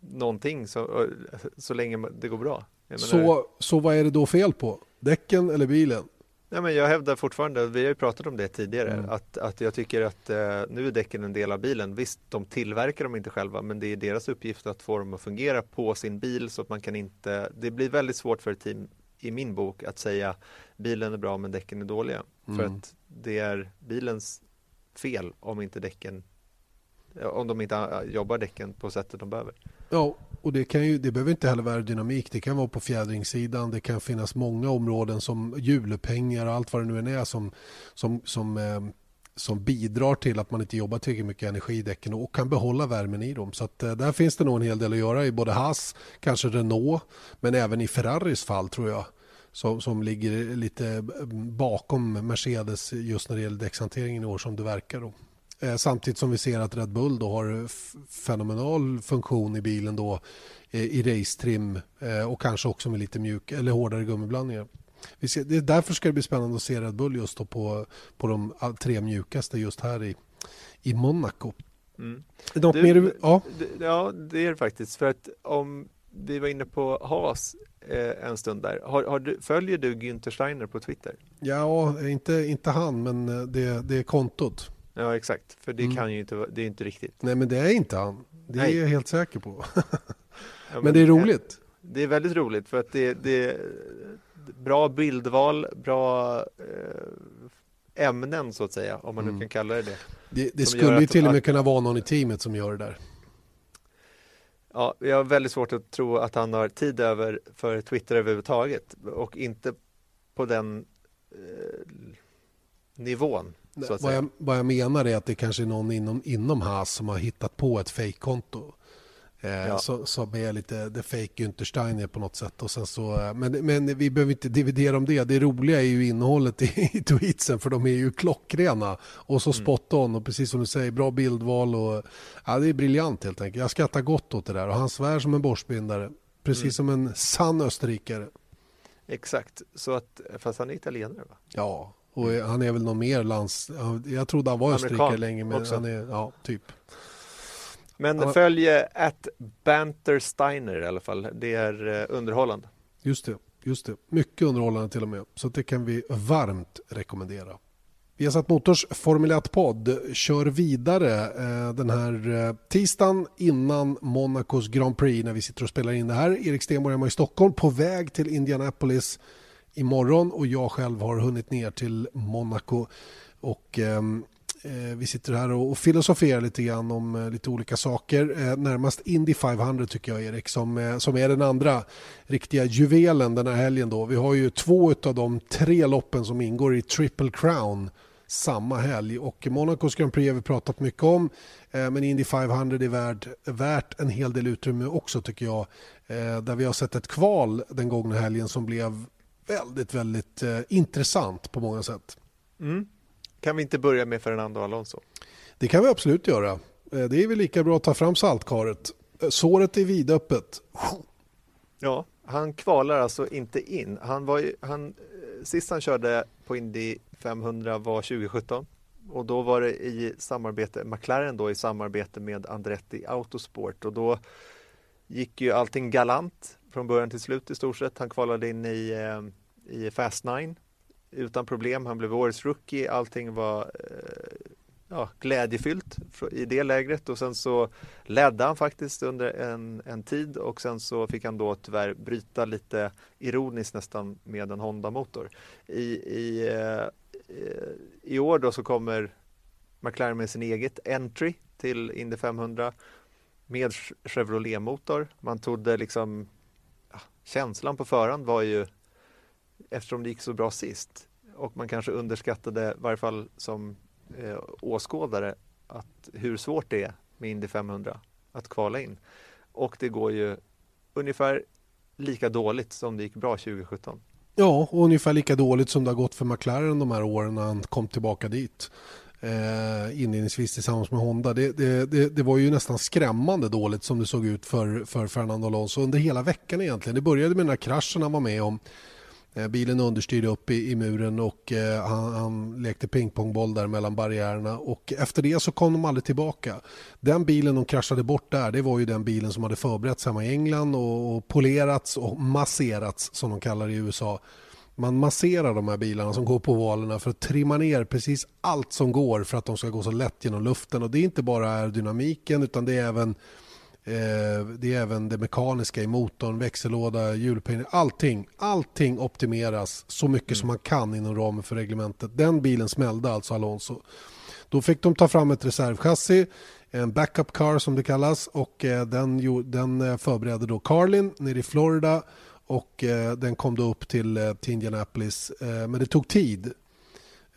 någonting så, så länge det går bra. Så, så vad är det då fel på? Däcken eller bilen? Nej, men jag hävdar fortfarande, vi har ju pratat om det tidigare, mm. att, att jag tycker att eh, nu är däcken en del av bilen. Visst, de tillverkar dem inte själva, men det är deras uppgift att få dem att fungera på sin bil så att man kan inte, det blir väldigt svårt för ett team i min bok att säga bilen är bra men däcken är dåliga. Mm. För att det är bilens fel om inte däcken om de inte äh, jobbar däcken på sättet de behöver. Ja, och det, kan ju, det behöver inte heller vara dynamik. Det kan vara på fjädringssidan. Det kan finnas många områden som hjulpengar och allt vad det nu än är som, som, som, eh, som bidrar till att man inte jobbar tillräckligt mycket energi i däcken och kan behålla värmen i dem. Så att, eh, där finns det nog en hel del att göra i både Haas, kanske Renault, men även i Ferraris fall tror jag. Som, som ligger lite bakom Mercedes just när det gäller däckshanteringen i år som det verkar. Då. Eh, samtidigt som vi ser att Red Bull då har fenomenal funktion i bilen då eh, i racetrim eh, och kanske också med lite mjuk eller hårdare gummiblandningar. Vi ser, det är därför ska det bli spännande att se Red Bull just då på, på de tre mjukaste just här i, i Monaco. Mm. Något du, mer, ja. ja, det är det faktiskt. För att om vi var inne på Haas en stund där. Har, har du, följer du Günther Steiner på Twitter? Ja, inte, inte han, men det, det är kontot. Ja exakt, för det mm. kan ju inte det är inte riktigt. Nej men det är inte han. Det Nej. är jag helt säker på. ja, men, men, det är roligt. Det är väldigt roligt för att det, det är bra bildval, bra eh, ämnen så att säga, om man nu mm. kan kalla det det. Det, det skulle ju till och med kunna vara någon i teamet som gör det där. Ja, jag har väldigt svårt att tro att han har tid över för Twitter överhuvudtaget och inte på den eh, nivån vad, jag, vad jag menar är att det kanske är någon inom, inom Haas som har hittat på ett fejkkonto. Eh, ja. så, som är lite the fake Günther Steiner på något sätt. Och sen så, eh, men, men vi behöver inte dividera om det. Det roliga är ju innehållet i, i tweetsen för de är ju klockrena och så mm. spot on och precis som du säger bra bildval och ja, det är briljant helt enkelt. Jag skrattar gott åt det där och han svär som en borstbindare. Precis mm. som en sann österrikare. Exakt, så att, fast han är italienare va? Ja, och han är väl någon mer lands... Jag trodde han var österrikare länge, men också. han är, ja, typ. Men han... följ att Banter Steiner i alla fall. Det är eh, underhållande. Just det, just det. Mycket underhållande till och med. Så det kan vi varmt rekommendera. Vi har satt Motors Formel 1-podd kör vidare eh, den här eh, tisdagen innan Monacos Grand Prix när vi sitter och spelar in det här. Erik Stenborg hemma i Stockholm på väg till Indianapolis imorgon och jag själv har hunnit ner till Monaco. Och, eh, Eh, vi sitter här och filosoferar lite grann om eh, lite olika saker. Eh, närmast Indy 500 tycker jag Erik som, som är den andra riktiga juvelen den här helgen. Då. Vi har ju två av de tre loppen som ingår i Triple Crown samma helg. Och Monacos Grand Prix har vi pratat mycket om. Men Indy 500 är värd, värt en hel del utrymme också tycker jag. Där vi har sett ett kval den gångna helgen som blev väldigt, väldigt intressant på många sätt. Mm. Kan vi inte börja med Fernando Alonso? Det kan vi absolut göra. Eh, det är väl lika bra att ta fram saltkaret. Eh, såret är vidöppet. Ja, han kvalar alltså inte in. Han var ju, han, eh, sist han körde på Indy 500 var 2017 och då var det i samarbete, McLaren då i samarbete med Andretti Autosport och då gick ju allting galant från början till slut i stort sett. Han kvalade in i, i Fast 9 utan problem. Han blev årets rookie. Allting var eh, ja, glädjefyllt i det lägret och sen så ledde han faktiskt under en, en tid och sen så fick han då tyvärr bryta lite ironiskt nästan med en Honda-motor. I, i, eh, I år då så kommer McLaren med sin eget entry till Indy 500 med Chevrolet-motor. Man trodde liksom ja, känslan på förhand var ju eftersom det gick så bra sist och man kanske underskattade, i varje fall som eh, åskådare, att hur svårt det är med Indy 500 att kvala in. Och det går ju ungefär lika dåligt som det gick bra 2017. Ja, och ungefär lika dåligt som det har gått för McLaren de här åren när han kom tillbaka dit eh, inledningsvis tillsammans med Honda. Det, det, det, det, var ju nästan skrämmande dåligt som det såg ut för, för Fernando Alonso under hela veckan egentligen. Det började med den här kraschen han var med om Eh, bilen understyrde upp i, i muren och eh, han, han, lekte pingpongboll där mellan barriärerna och efter det så kom de aldrig tillbaka. Den bilen de kraschade bort där det var ju den bilen som hade förberetts hemma i England och, och polerats och masserats som de kallar det i USA. Man masserar de här bilarna som går på ovalerna för att trimma ner precis allt som går för att de ska gå så lätt genom luften och det är inte bara aerodynamiken utan det är även det är även det mekaniska i motorn, växellåda, hjulupphängning. Allting, allting optimeras så mycket mm. som man kan inom ramen för reglementet. Den bilen smällde alltså Alonso. Då fick de ta fram ett reservchassi, en backup car som det kallas och eh, den, den eh, förberedde då Carlin nere i Florida och den kom då upp till, till Indianapolis. Men det tog tid Eh,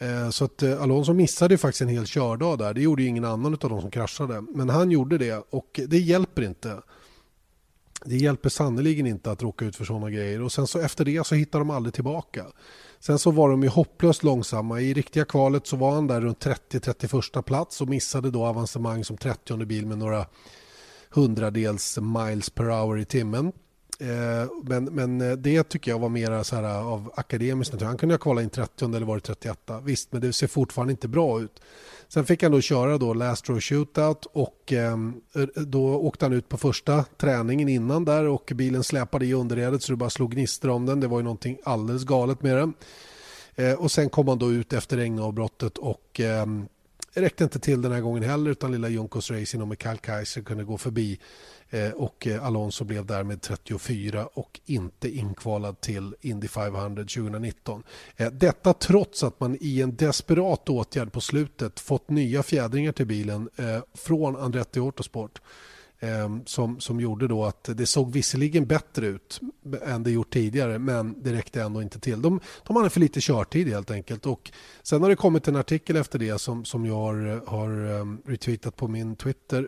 Eh, så att eh, Alonso missade faktiskt en hel kördag där. Det gjorde ju ingen annan av de som kraschade. Men han gjorde det och det hjälper inte. Det hjälper sannerligen inte att råka ut för sådana grejer. Och sen så efter det så hittar de aldrig tillbaka. Sen så var de ju hopplöst långsamma. I riktiga kvalet så var han där runt 30-31 plats och missade då avancemang som 30 bil med några hundradels miles per hour i timmen. Eh, men, men eh, det tycker jag var mer så här eh, av akademisk natur. Han kunde ha kvalat in 30 eller varit 31. Visst, men det ser fortfarande inte bra ut. Sen fick han då köra då last row shootout och ehm, då åkte han ut på första träningen innan där och bilen släpade i underredet så det bara slog gnistor om den. Det var ju någonting alldeles galet med den. Och sen kom han då ut efter regnavbrottet och det räckte inte till den här gången heller utan lilla Junkos Racing och Mikael Kaiser kunde gå förbi Eh, och eh, Alonso blev därmed 34 och inte inkvalad till Indy 500 2019. Eh, detta trots att man i en desperat åtgärd på slutet fått nya fjädringar till bilen från Andretti Autosport som, som gjorde då att det såg visserligen bättre ut än det gjort tidigare men det räckte ändå inte till. De, de hade för lite körtid helt enkelt. Och sen har det kommit en artikel efter det som, som jag har, har retweetat på min Twitter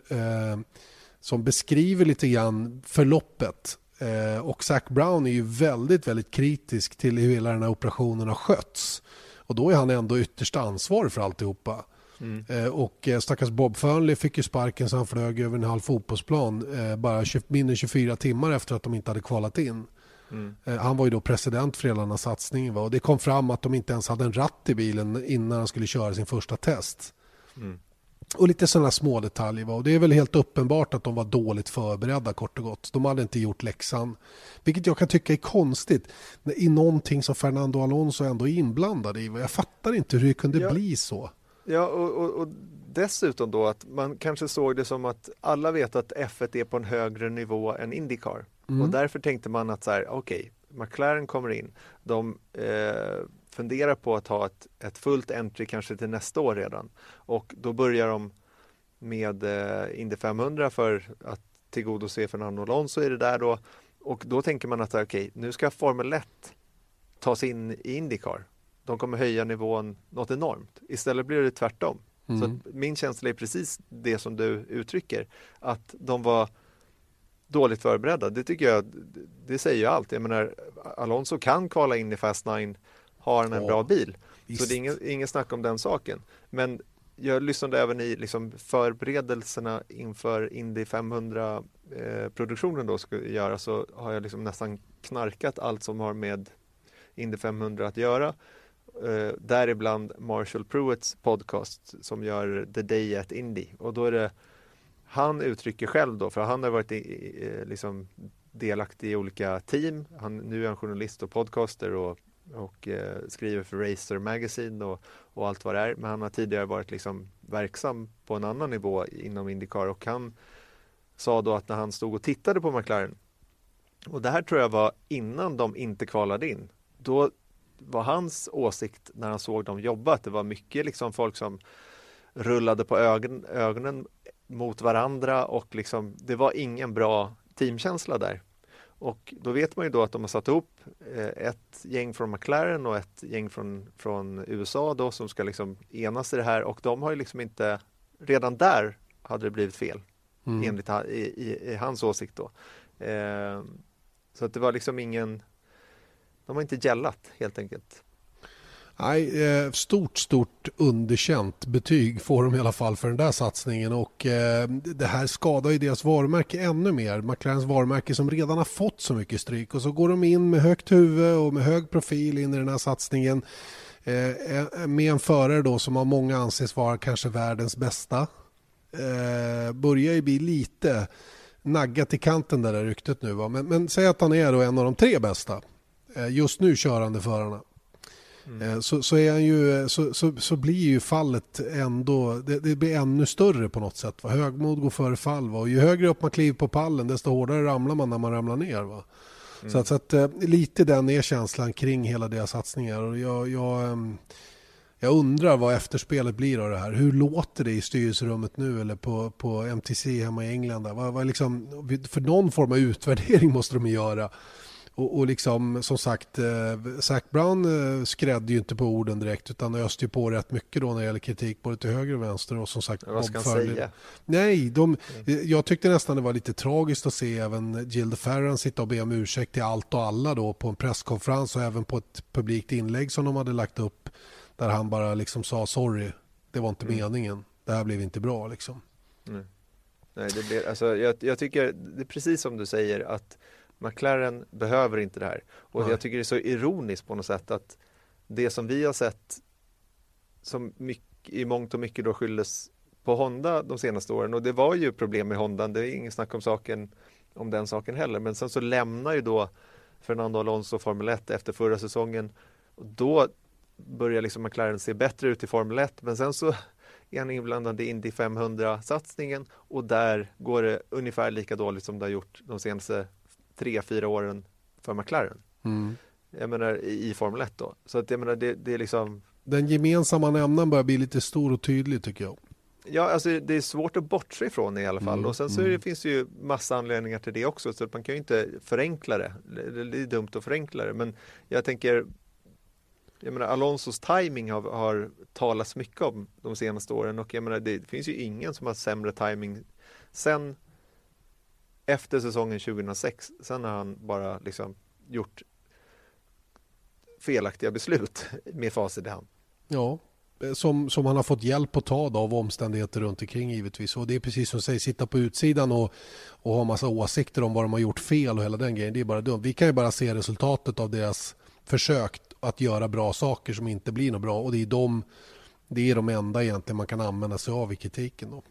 som beskriver lite grann förloppet. Eh, och Zac Brown är ju väldigt, väldigt kritisk till hur hela den här operationen har skötts. Och då är han ändå ytterst ansvarig för alltihopa. Mm. Eh, och eh, stackars Bob Fernley fick ju sparken så han flög över en halv fotbollsplan eh, bara 20, mindre än 24 timmar efter att de inte hade kvalat in. Mm. Eh, han var ju då president för hela den här satsningen. Va? Och det kom fram att de inte ens hade en ratt i bilen innan han skulle köra sin första test. Mm. Och lite sådana små detaljer. Och det är väl helt uppenbart att de var dåligt förberedda kort och gott. De hade inte gjort läxan. Vilket jag kan tycka är konstigt i någonting som Fernando Alonso ändå är inblandad i. Jag fattar inte hur det kunde ja. bli så. Ja, och, och, och, dessutom då att man kanske såg det som att alla vet att F1 är på en högre nivå än Indycar. Mm. Och därför tänkte man att så här, okej, okay, McLaren kommer in. De eh, funderar på att ha ett, ett fullt entry kanske till nästa år redan. Och då börjar de med eh, Indy 500 för att tillgodose Fernando Alonso är det där då. Och då tänker man att okej, okay, nu ska Formel 1 ta sig in i Indycar. De kommer höja nivån något enormt. Istället blir det tvärtom. Mm. Så min känsla är precis det som du uttrycker. Att de var dåligt förberedda. Det tycker jag, det säger ju allt. Jag menar, Alonso kan kvala in i Fast 9 har han en ja, bra bil. Visst. Så det är ingen, ingen snack om den saken. Men jag lyssnade även i liksom förberedelserna inför Indy 500 eh, då skulle göra så har jag liksom nästan knarkat allt som har med Indy 500 att göra. Eh, däribland Marshall Pruitts podcast som gör The Day at Indy och då är det han uttrycker själv då, för han har varit i, i, liksom delaktig i olika team. Han, nu är han journalist och podcaster och och eh, skriver för Racer Magazine och, och, allt vad det är. Men han har tidigare varit liksom verksam på en annan nivå inom Indycar och han sa då att när han stod och tittade på McLaren och det här tror jag var innan de inte kvalade in. Då var hans åsikt när han såg dem jobba att det var mycket liksom folk som rullade på ögon, ögonen mot varandra och liksom det var ingen bra teamkänsla där. Och då vet man ju då att de har satt ihop eh, ett gäng från McLaren och ett gäng från, från USA då som ska liksom enas i det här och de har ju liksom inte, redan där hade det blivit fel mm. enligt i, i, i, hans åsikt då. Eh, så att det var liksom ingen, de har inte gällat helt enkelt. Nej, eh, stort, stort underkänt betyg får de i alla fall för den där satsningen och eh, det här skadar ju deras varumärke ännu mer. McLarens varumärke som redan har fått så mycket stryk och så går de in med högt huvud och med hög profil in i den här satsningen eh, eh med en förare då som av många anses vara kanske världens bästa. Eh, börjar ju bli lite naggat i kanten där, där ryktet nu. Va? Men, men säg att han är då en av de tre bästa eh, just nu körande förarna. Mm. Så, så, är han ju, så, så, så, blir ju fallet ändå, det, det, blir ännu större på något sätt. Va? Högmod går före fall. Va? Och ju högre upp man kliver på pallen desto hårdare ramlar man när man ramlar ner. Va? Mm. Så, att, så att, eh, lite den är känslan kring hela deras satsningar. Och jag, jag, ehm, jag undrar vad efterspelet blir av det här. Hur låter det i styrelserummet nu eller på, på MTC hemma i England? Vad, vad liksom, för någon form av utvärdering måste de göra. Och, och liksom, som sagt, eh, Zac Brown eh, skrädde ju inte på orden direkt utan öste ju på rätt mycket då när det gäller kritik både till höger och vänster. Och som sagt, Vad ska han säga? Nej, de, mm. Eh, jag tyckte nästan det var lite tragiskt att se även Jill Farran sitta och be om ursäkt till allt och alla då på en presskonferens och även på ett publikt inlägg som de hade lagt upp där han bara liksom sa sorry, det var inte mm. meningen, det här blev inte bra liksom. Mm. Nej, det blir, alltså, jag, jag tycker det är precis som du säger att McLaren behöver inte det här. Och Nej. jag tycker det är så ironiskt på något sätt att det som vi har sett som mycket, i mångt och mycket då skylldes på Honda de senaste åren och det var ju problem med Honda, det är inget snack om saken om den saken heller. Men sen så lämnar ju då Fernando Alonso Formel 1 efter förra säsongen. Och då börjar liksom McLaren se bättre ut i Formel 1 men sen så är han inblandad i Indy 500-satsningen och där går det ungefär lika dåligt som det har gjort de senaste tre, fyra åren för McLaren. Mm. Jag menar i Formel 1 då. Så att jag menar det, det är liksom Den gemensamma nämnaren börjar bli lite stor och tydlig tycker jag. Ja, alltså det är svårt att bortse ifrån i alla fall. Mm, och sen så mm. det, finns det ju massa anledningar till det också. Så att man kan ju inte förenkla det. Det är dumt att förenkla det. Men jag tänker jag menar, Alonsos timing har, har talats mycket om de senaste åren och jag menar, det finns ju ingen som har sämre timing sen efter säsongen 2006. Sen har han bara liksom gjort felaktiga beslut med facit i hand. Ja, eh, som, som han har fått hjälp att ta av omständigheter runt omkring givetvis. Och det är precis som du säger, sitta på utsidan och, och ha massa åsikter om vad de har gjort fel och hela den grejen. Det är bara dumt. Vi kan ju bara se resultatet av deras försök att göra bra saker som inte blir något bra och det är de, det är de enda egentligen man kan använda sig av i kritiken. Då.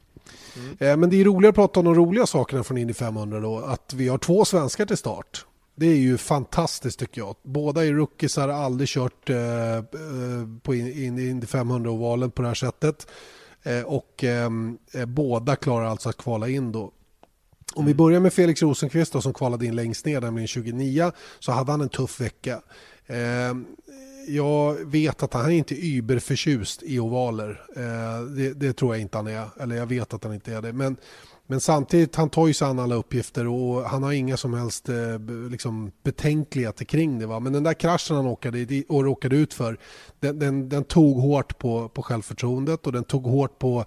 Mm. Men det är roligare att prata om de roliga sakerna från Indy 500 då. Att vi har två svenskar till start. Det är ju fantastiskt tycker jag. Båda är rookies, har aldrig kört eh, eh på Indy 500-ovalen på det här sättet. Eh, och ehm, eh, båda klarar alltså att kvala in då. Om vi mm. börjar med Felix Rosenqvist då, som kvalade in längst ner, nämligen 29, så hade han en tuff vecka. Jag vet att han är inte überförtjust i ovaler. Eh, det, det, tror jag inte han är. Eller jag vet att han inte är det. Men, men samtidigt, han tar ju sig an alla uppgifter och han har inga som helst eh, liksom, betänkligheter kring det. Va? Men den där kraschen han åkade, och råkade ut för, den, den, den tog hårt på, på självförtroendet och den tog hårt på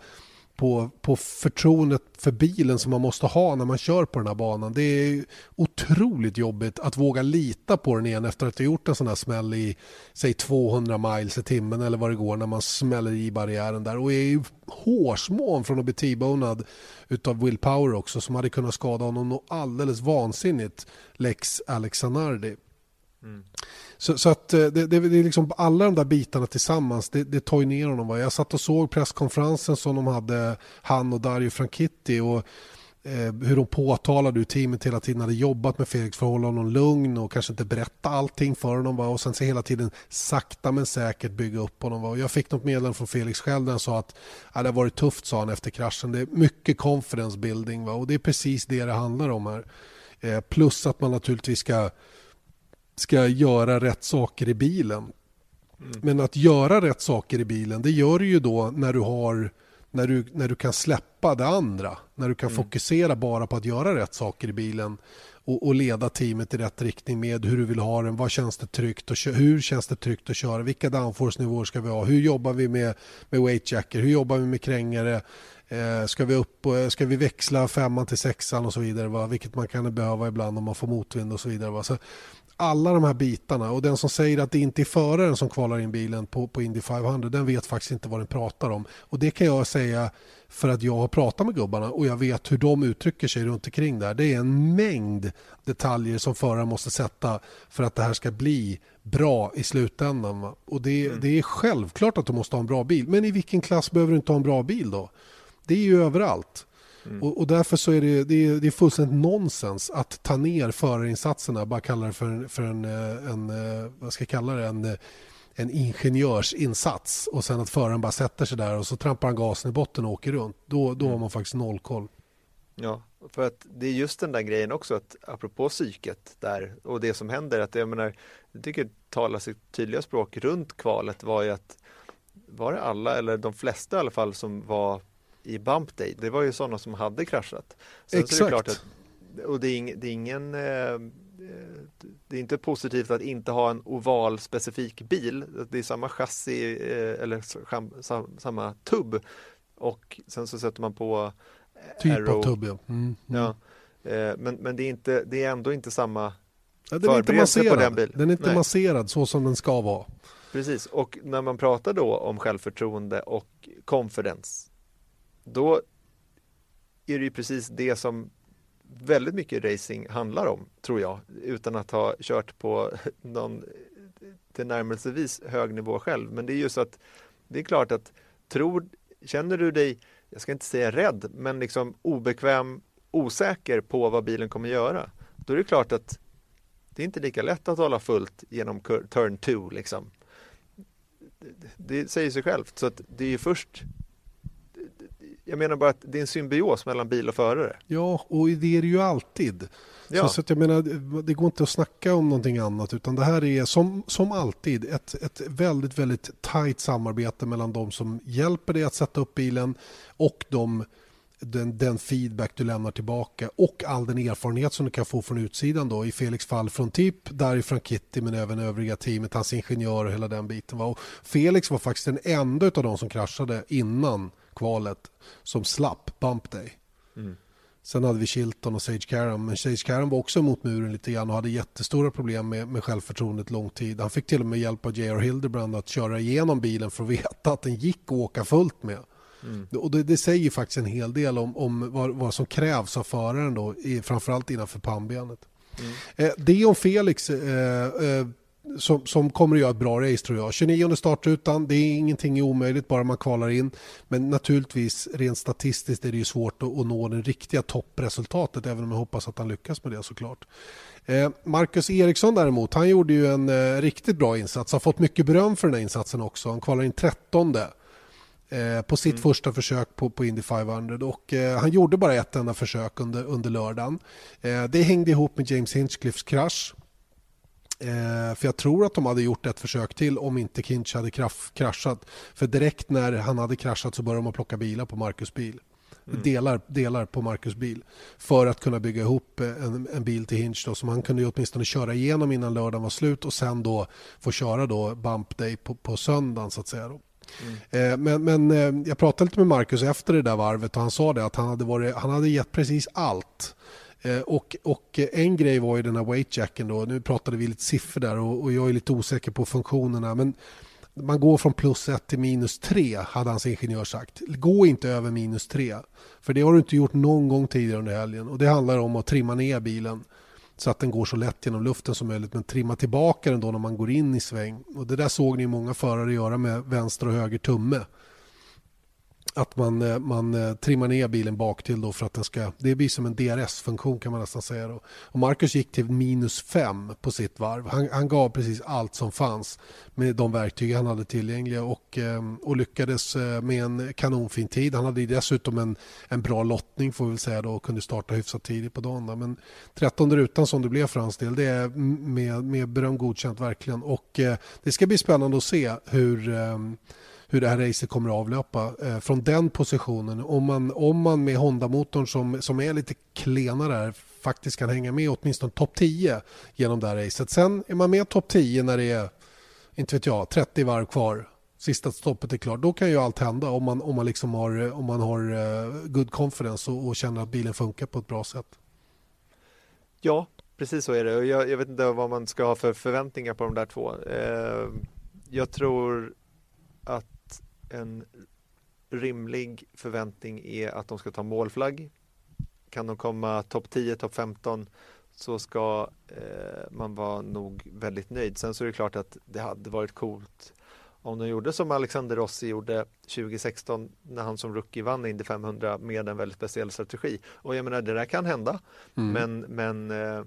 på, på förtroendet för bilen som man måste ha när man kör på den här banan. Det är otroligt jobbigt att våga lita på den igen efter att ha gjort en sån här smäll i säg 200 miles i timmen eller vad det går när man smäller i barriären där och är ju hårsmån från att bli T-bonad utav Will Power också som hade kunnat skada honom något alldeles vansinnigt Lex Alexanardi. Mm. Så, så, att eh, det, det, det, är liksom alla de där bitarna tillsammans, det, det tar ju ner honom. Va? Jag satt och såg presskonferensen som de hade, han och Dario Franchitti och eh, hur de påtalade hur teamet hela tiden hade jobbat med Felix för att hålla honom lugn och kanske inte berätta allting för honom. Va? Och sen så hela tiden sakta men säkert bygga upp honom. Va? Och jag fick något meddelande från Felix själv där han sa att ja, det har varit tufft sa han efter kraschen. Det är mycket confidence building va? och det är precis det det handlar om här. Eh, plus att man naturligtvis ska ska göra rätt saker i bilen. Mm. Men att göra rätt saker i bilen det gör du ju då när du har när du, när du kan släppa det andra. När du kan mm. fokusera bara på att göra rätt saker i bilen och, och, leda teamet i rätt riktning med hur du vill ha den, vad känns det tryggt och hur känns det tryggt att köra, vilka downforce-nivåer ska vi ha, hur jobbar vi med, med weightjacker, hur jobbar vi med krängare, eh, ska, vi upp, ska vi växla femman till sexan och så vidare, va? vilket man kan behöva ibland om man får motvind och så vidare. Va? Så alla de här bitarna och den som säger att det inte är föraren som kvalar in bilen på, på Indy 500 den vet faktiskt inte vad den pratar om. Och det kan jag säga för att jag har pratat med gubbarna och jag vet hur de uttrycker sig runt omkring där. Det är en mängd detaljer som föraren måste sätta för att det här ska bli bra i slutändan. Och det, mm. det är självklart att du måste ha en bra bil. Men i vilken klass behöver du inte ha en bra bil då? Det är ju överallt. Mm. Och, och, därför så är det, det, är, det är fullständigt nonsens att ta ner förarinsatserna, bara kalla det för en, för en, eh, en eh, vad ska jag kalla det, en, eh, en ingenjörsinsats och sen att föraren bara sätter sig där och så trampar han gasen i botten och åker runt. Då, då mm. har man faktiskt noll koll. Ja, för att det är just den där grejen också att apropå psyket där och det som händer att jag menar, jag tycker talar sitt tydliga språk runt kvalet var ju att var det alla eller de flesta i alla fall som var i Bump Day, det var ju sådana som hade kraschat. Sen Exakt. Så det att, och det är, det är ingen eh, det är inte positivt att inte ha en oval specifik bil. Det är samma chassi eh, eller samma tubb och sen så sätter man på Typ Arrow. av tubb ja. Mm, mm. ja. Men, men det, är inte, det är ändå inte samma ja, den är inte masserad. på den bilen. Den är inte Nej. masserad så som den ska vara. Precis, och när man pratar då om självförtroende och confidence då är det ju precis det som väldigt mycket racing handlar om, tror jag, utan att ha kört på någon tillnärmelsevis hög nivå själv. Men det är just att det är klart att tror, känner du dig, jag ska inte säga rädd, men liksom obekväm, osäker på vad bilen kommer göra, då är det klart att det är inte lika lätt att hålla fullt genom turn 2 liksom. Det säger sig självt, så att det är ju först jag menar bara att det är en symbios mellan bil och förare. Ja, och det är det ju alltid. Ja. Så, så att jag menar, det går inte att snacka om någonting annat utan det här är som, som alltid ett, ett väldigt, väldigt tajt samarbete mellan de som hjälper dig att sätta upp bilen och de, den, den feedback du lämnar tillbaka och all den erfarenhet som du kan få från utsidan då i Felix fall från typ Dari Kitty men även övriga teamet, hans ingenjör och hela den biten. Och Felix var faktiskt den enda av de som kraschade innan kvalet som slapp Bump Day. Mm. Sen hade vi Chilton och Sage Karam, men Sage Karam var också mot muren lite grann och hade jättestora problem med, med självförtroendet lång tid. Han fick till och med hjälp av J.R. Hildebrand att köra igenom bilen för att veta att den gick att åka fullt med. Mm. Och det, det, säger faktiskt en hel del om, om vad, vad, som krävs av föraren då, i, framförallt innanför pannbenet. Mm. Eh, det om Felix eh, eh, som, som kommer att göra ett bra race tror jag. 29 startrutan, det är ingenting omöjligt bara man kvalar in. Men naturligtvis rent statistiskt är det ju svårt att, att nå det riktiga toppresultatet även om jag hoppas att han lyckas med det såklart. Eh, Marcus Eriksson däremot, han gjorde ju en eh, riktigt bra insats. Har fått mycket beröm för den här insatsen också. Han kvalar in 13 eh, på sitt mm. första försök på, på Indy 500 och eh, han gjorde bara ett enda försök under, under lördagen. Eh, det hängde ihop med James Hinchcliffs krasch Eh, för jag tror att de hade gjort ett försök till om inte Kinch hade kraschat. För direkt när han hade kraschat så började de plocka bilar på Marcus bil. Mm. Delar, delar på Marcus bil. För att kunna bygga ihop en, en bil till Hinch då, som han kunde åtminstone köra igenom innan lördagen var slut och sen då få köra då bump day på, på söndagen så att säga. Då. Mm. Eh, men, men eh, jag pratade lite med Marcus efter det där varvet och han sa det att han hade, varit, han hade gett precis allt Eh, Eh, och, och en grej var ju den här weightjacken då. Nu pratade vi lite siffror där och, och jag är lite osäker på funktionerna. Men man går från plus 1 till minus 3 hade hans ingenjör sagt. Gå inte över minus 3. För det har du inte gjort någon gång tidigare under helgen. Och det handlar om att trimma ner bilen så att den går så lätt genom luften som möjligt men trimma tillbaka den då när man går in i sväng. Och det där såg ni många förare göra med vänster och höger tumme att man, eh, man eh, trimmar ner bilen bak till då för att den ska, det blir som en DRS-funktion kan man nästan säga. Då. Och Marcus gick till minus 5 på sitt varv. Han, han, gav precis allt som fanns med de verktyg han hade tillgängliga och, eh, och lyckades med en kanonfin tid. Han hade dessutom en, en bra lottning får vi väl säga då och kunde starta hyfsat tidigt på dagen. Men 13 rutan som det blev för hans del, det är med, med beröm godkänt verkligen. Och det ska bli spännande att se hur hur det här racet kommer att avlöpa eh, från den positionen. Om man, om man med Honda-motorn som, som är lite klenare här faktiskt kan hänga med åtminstone topp 10 genom det här racet. Sen är man med topp 10 när det är inte vet jag, 30 varv kvar sista stoppet är klart, då kan ju allt hända om man, om man, liksom har, eh, om man har eh, good confidence och, och, känner att bilen funkar på ett bra sätt. Ja, precis så är det. Jag, jag, vet inte vad man ska ha för förväntningar på de där två. Eh, jag tror att en rimlig förväntning är att de ska ta målflagg. Kan de komma topp 10, topp 15 så ska eh, man vara nog väldigt nöjd. Sen så är det klart att det hade varit coolt om de gjorde som Alexander Rossi gjorde 2016 när han som rookie vann Indy 500 med en väldigt speciell strategi. Och jag menar det där kan hända mm. men, men eh,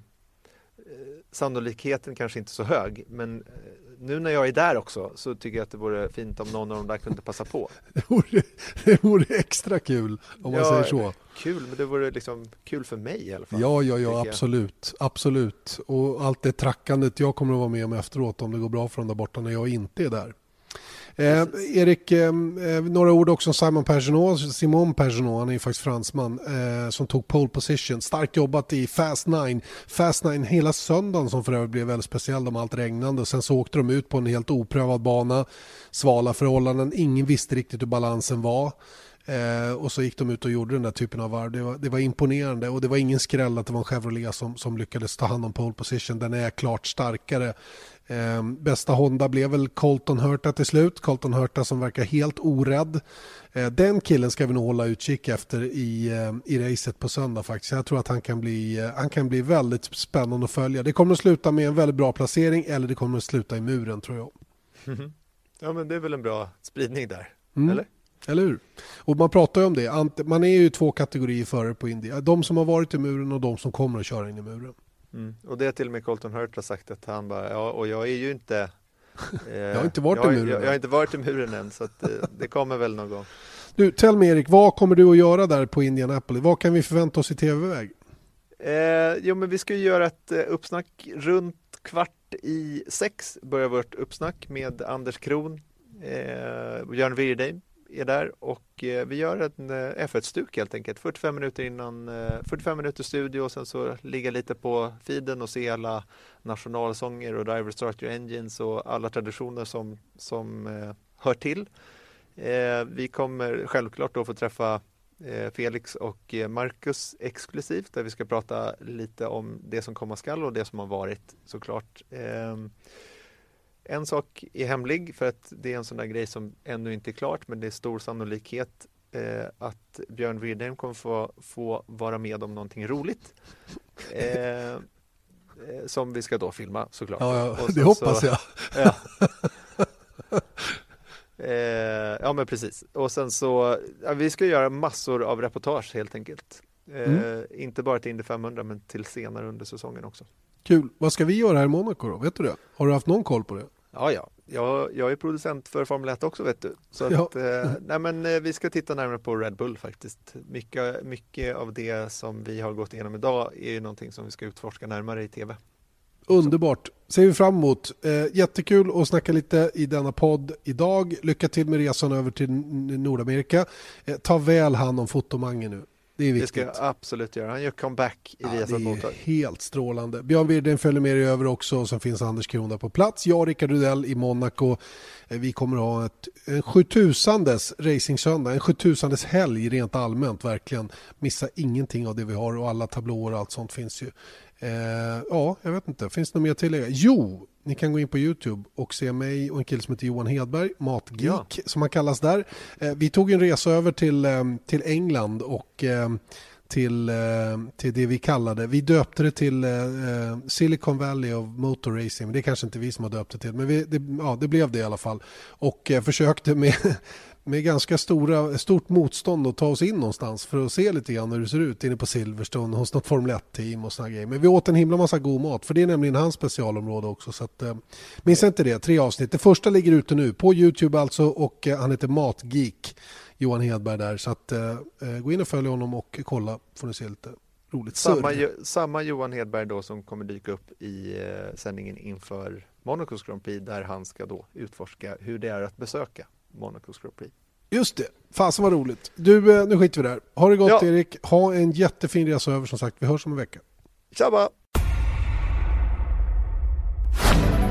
sannolikheten kanske inte så hög men eh, nu när jag är där också så tycker jag att det vore fint om någon av dem där kunde passa på. Det vore, det vore extra kul om man säger så. Kul, men det vore liksom kul för mig i alla fall. Ja, ja, ja, absolut. Absolut. Och allt det trackandet jag kommer att vara med om efteråt om det går bra för dem där borta när jag inte är där. Eh, Erik, eh, eh, några ord också om Simon Pergenot. Simon Pergenot, han är ju faktiskt fransman, eh, som tog pole position. Starkt jobbat i Fast Nine. Fast Nine hela söndagen som för övrigt blev väldigt speciell om allt regnande. Sen så åkte de ut på en helt oprövad bana. Svala förhållanden, ingen visste riktigt hur balansen var. Eh, och så gick de ut och gjorde den där typen av varv. Det var, det var imponerande och det var ingen skräll att det var en Chevrolet som, som lyckades ta hand om pole position. Den är klart starkare Eh, bästa Honda blev väl Colton Hurta till slut. Colton Hurta som verkar helt orädd. Eh, den killen ska vi nog hålla utkik efter i, eh, i racet på söndag faktiskt. Jag tror att han kan, bli, eh, han kan bli väldigt spännande att följa. Det kommer att sluta med en väldigt bra placering eller det kommer att sluta i muren tror jag. Mm. Ja men det är väl en bra spridning där, mm. eller? Eller hur? Och man pratar ju om det. Man är ju två kategorier förare på Indy. De som har varit i muren och de som kommer att köra in i muren. Mm. Och det har till och med Colton Hurt har sagt att han bara, ja och jag är ju inte eh, Jag har inte varit jag, i muren jag, jag, har inte varit i muren än så att, eh, det kommer väl någon gång Du, tell me Erik, vad kommer du att göra där på Indianapolis? Vad kan vi förvänta oss i tv-väg? Eh, jo men vi ska ju göra ett eh, uppsnack runt kvart i sex börjar vårt uppsnack med Anders Kron, eh, Björn Wirdheim är där och eh, vi gör en eh, F1-stuk helt enkelt. 45 minuter innan, eh, 45 minuter studio och sen så ligga lite på feeden och se alla nationalsånger och Driver Start Your Engines och alla traditioner som, som eh, hör till. Eh, vi kommer självklart då få träffa Felix och Marcus exklusivt där vi ska prata lite om det som komma skall och det som har varit såklart. Ehm, en sak är hemlig för att det är en sån där grej som ännu inte är klart men det är stor sannolikhet eh, att Björn Wirdheim kommer få, få vara med om någonting roligt. Eh, eh som vi ska då filma såklart. Ja, ja det hoppas så, jag. Ja. eh, ja men precis. Och sen så, ja, vi ska göra massor av reportage helt enkelt. Eh, mm. Inte bara till Indy 500 men till senare under säsongen också. Kul. Vad ska vi göra här i Monaco då? Vet du det? Har du haft någon koll på det? Ja, ja. Jag, jag är producent för Formel 1 också vet du. Så att, ja. eh, nej, men, eh, vi ska titta närmare på Red Bull faktiskt. Mycket, mycket av det som vi har gått igenom idag är ju någonting som vi ska utforska närmare i tv. Underbart. Ser vi fram emot. Eh, jättekul att snacka lite i denna podd idag. Lycka till med resan över till Nordamerika. Eh, ta väl hand om fotomangen nu. Det är viktigt. Det ska jag absolut göra. Han gör comeback i ja, Viasat Motor. Helt strålande. Björn Wirdheim följer med dig över också och sen finns Anders Krona på plats. Jag och Rickard Rudell i Monaco. Eh, vi kommer att ha ett, en 7000des racingsöndag, en 7000 helg rent allmänt verkligen. Missa ingenting av det vi har och alla tablåer och allt sånt finns ju. Eh, ja, jag vet inte. Finns det något mer att tillägga? Jo, ni kan gå in på Youtube och se mig och en kille som heter Johan Hedberg, Matgeek ja. som han kallas där. Eh, vi tog en resa över till, eh, till England och eh, till, till det vi kallade, vi döpte det till Silicon Valley of Motor Racing. Det är kanske inte vi som har döpt det till, men vi, det, ja, det blev det i alla fall. Och försökte med med ganska stora, stort motstånd att ta oss in någonstans för att se lite grann hur det ser ut inne på Silverstone hos något Formel 1-team och såna grejer. Men vi åt en himla massa god mat för det är nämligen hans specialområde också. Så att, eh, minns inte det, tre avsnitt. Det första ligger ute nu på Youtube alltså och eh, han heter Matgeek, Johan Hedberg där. Så att, eh, eh, gå in och följ honom och kolla får ni se lite roligt samma, samma Johan Hedberg då som kommer dyka upp i eh, sändningen inför Monacos Grand Prix där han ska då utforska hur det är att besöka Monacos Grand Prix. Just det, fasen vad roligt. Du, eh, nu skiter vi där. Ha det gott ja. Erik, ha en jättefin resa över som sagt. Vi hörs om en vecka. Tjaba!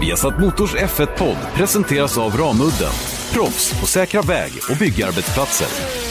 Vi har satt Motors F1-podd presenteras av Ramudden. Proffs på säkra väg och byggarbetsplatser.